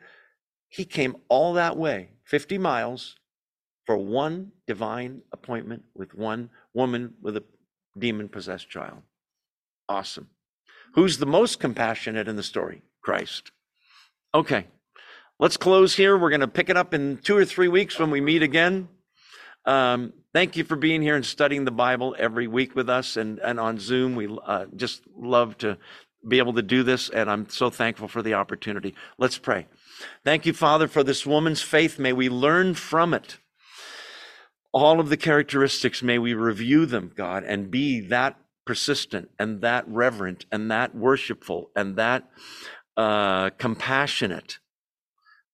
He came all that way, 50 miles, for one divine appointment with one woman with a demon possessed child. Awesome. Who's the most compassionate in the story? Christ. Okay, let's close here. We're going to pick it up in two or three weeks when we meet again. Um, thank you for being here and studying the Bible every week with us and, and on Zoom. We uh, just love to be able to do this, and I'm so thankful for the opportunity. Let's pray. Thank you, Father, for this woman's faith. May we learn from it. All of the characteristics, may we review them, God, and be that persistent and that reverent and that worshipful and that uh, compassionate.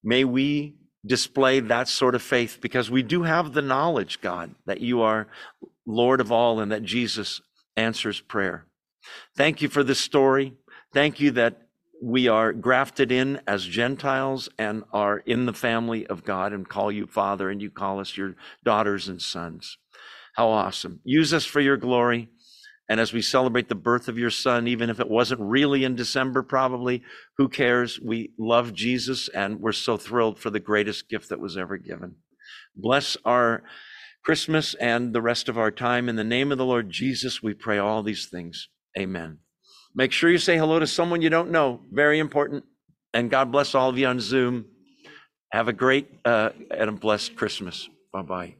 May we display that sort of faith because we do have the knowledge, God, that you are Lord of all and that Jesus answers prayer. Thank you for this story. Thank you that we are grafted in as Gentiles and are in the family of God and call you Father and you call us your daughters and sons. How awesome. Use us for your glory. And as we celebrate the birth of your son, even if it wasn't really in December, probably, who cares? We love Jesus and we're so thrilled for the greatest gift that was ever given. Bless our Christmas and the rest of our time. In the name of the Lord Jesus, we pray all these things. Amen. Make sure you say hello to someone you don't know. Very important. And God bless all of you on Zoom. Have a great uh, and a blessed Christmas. Bye bye.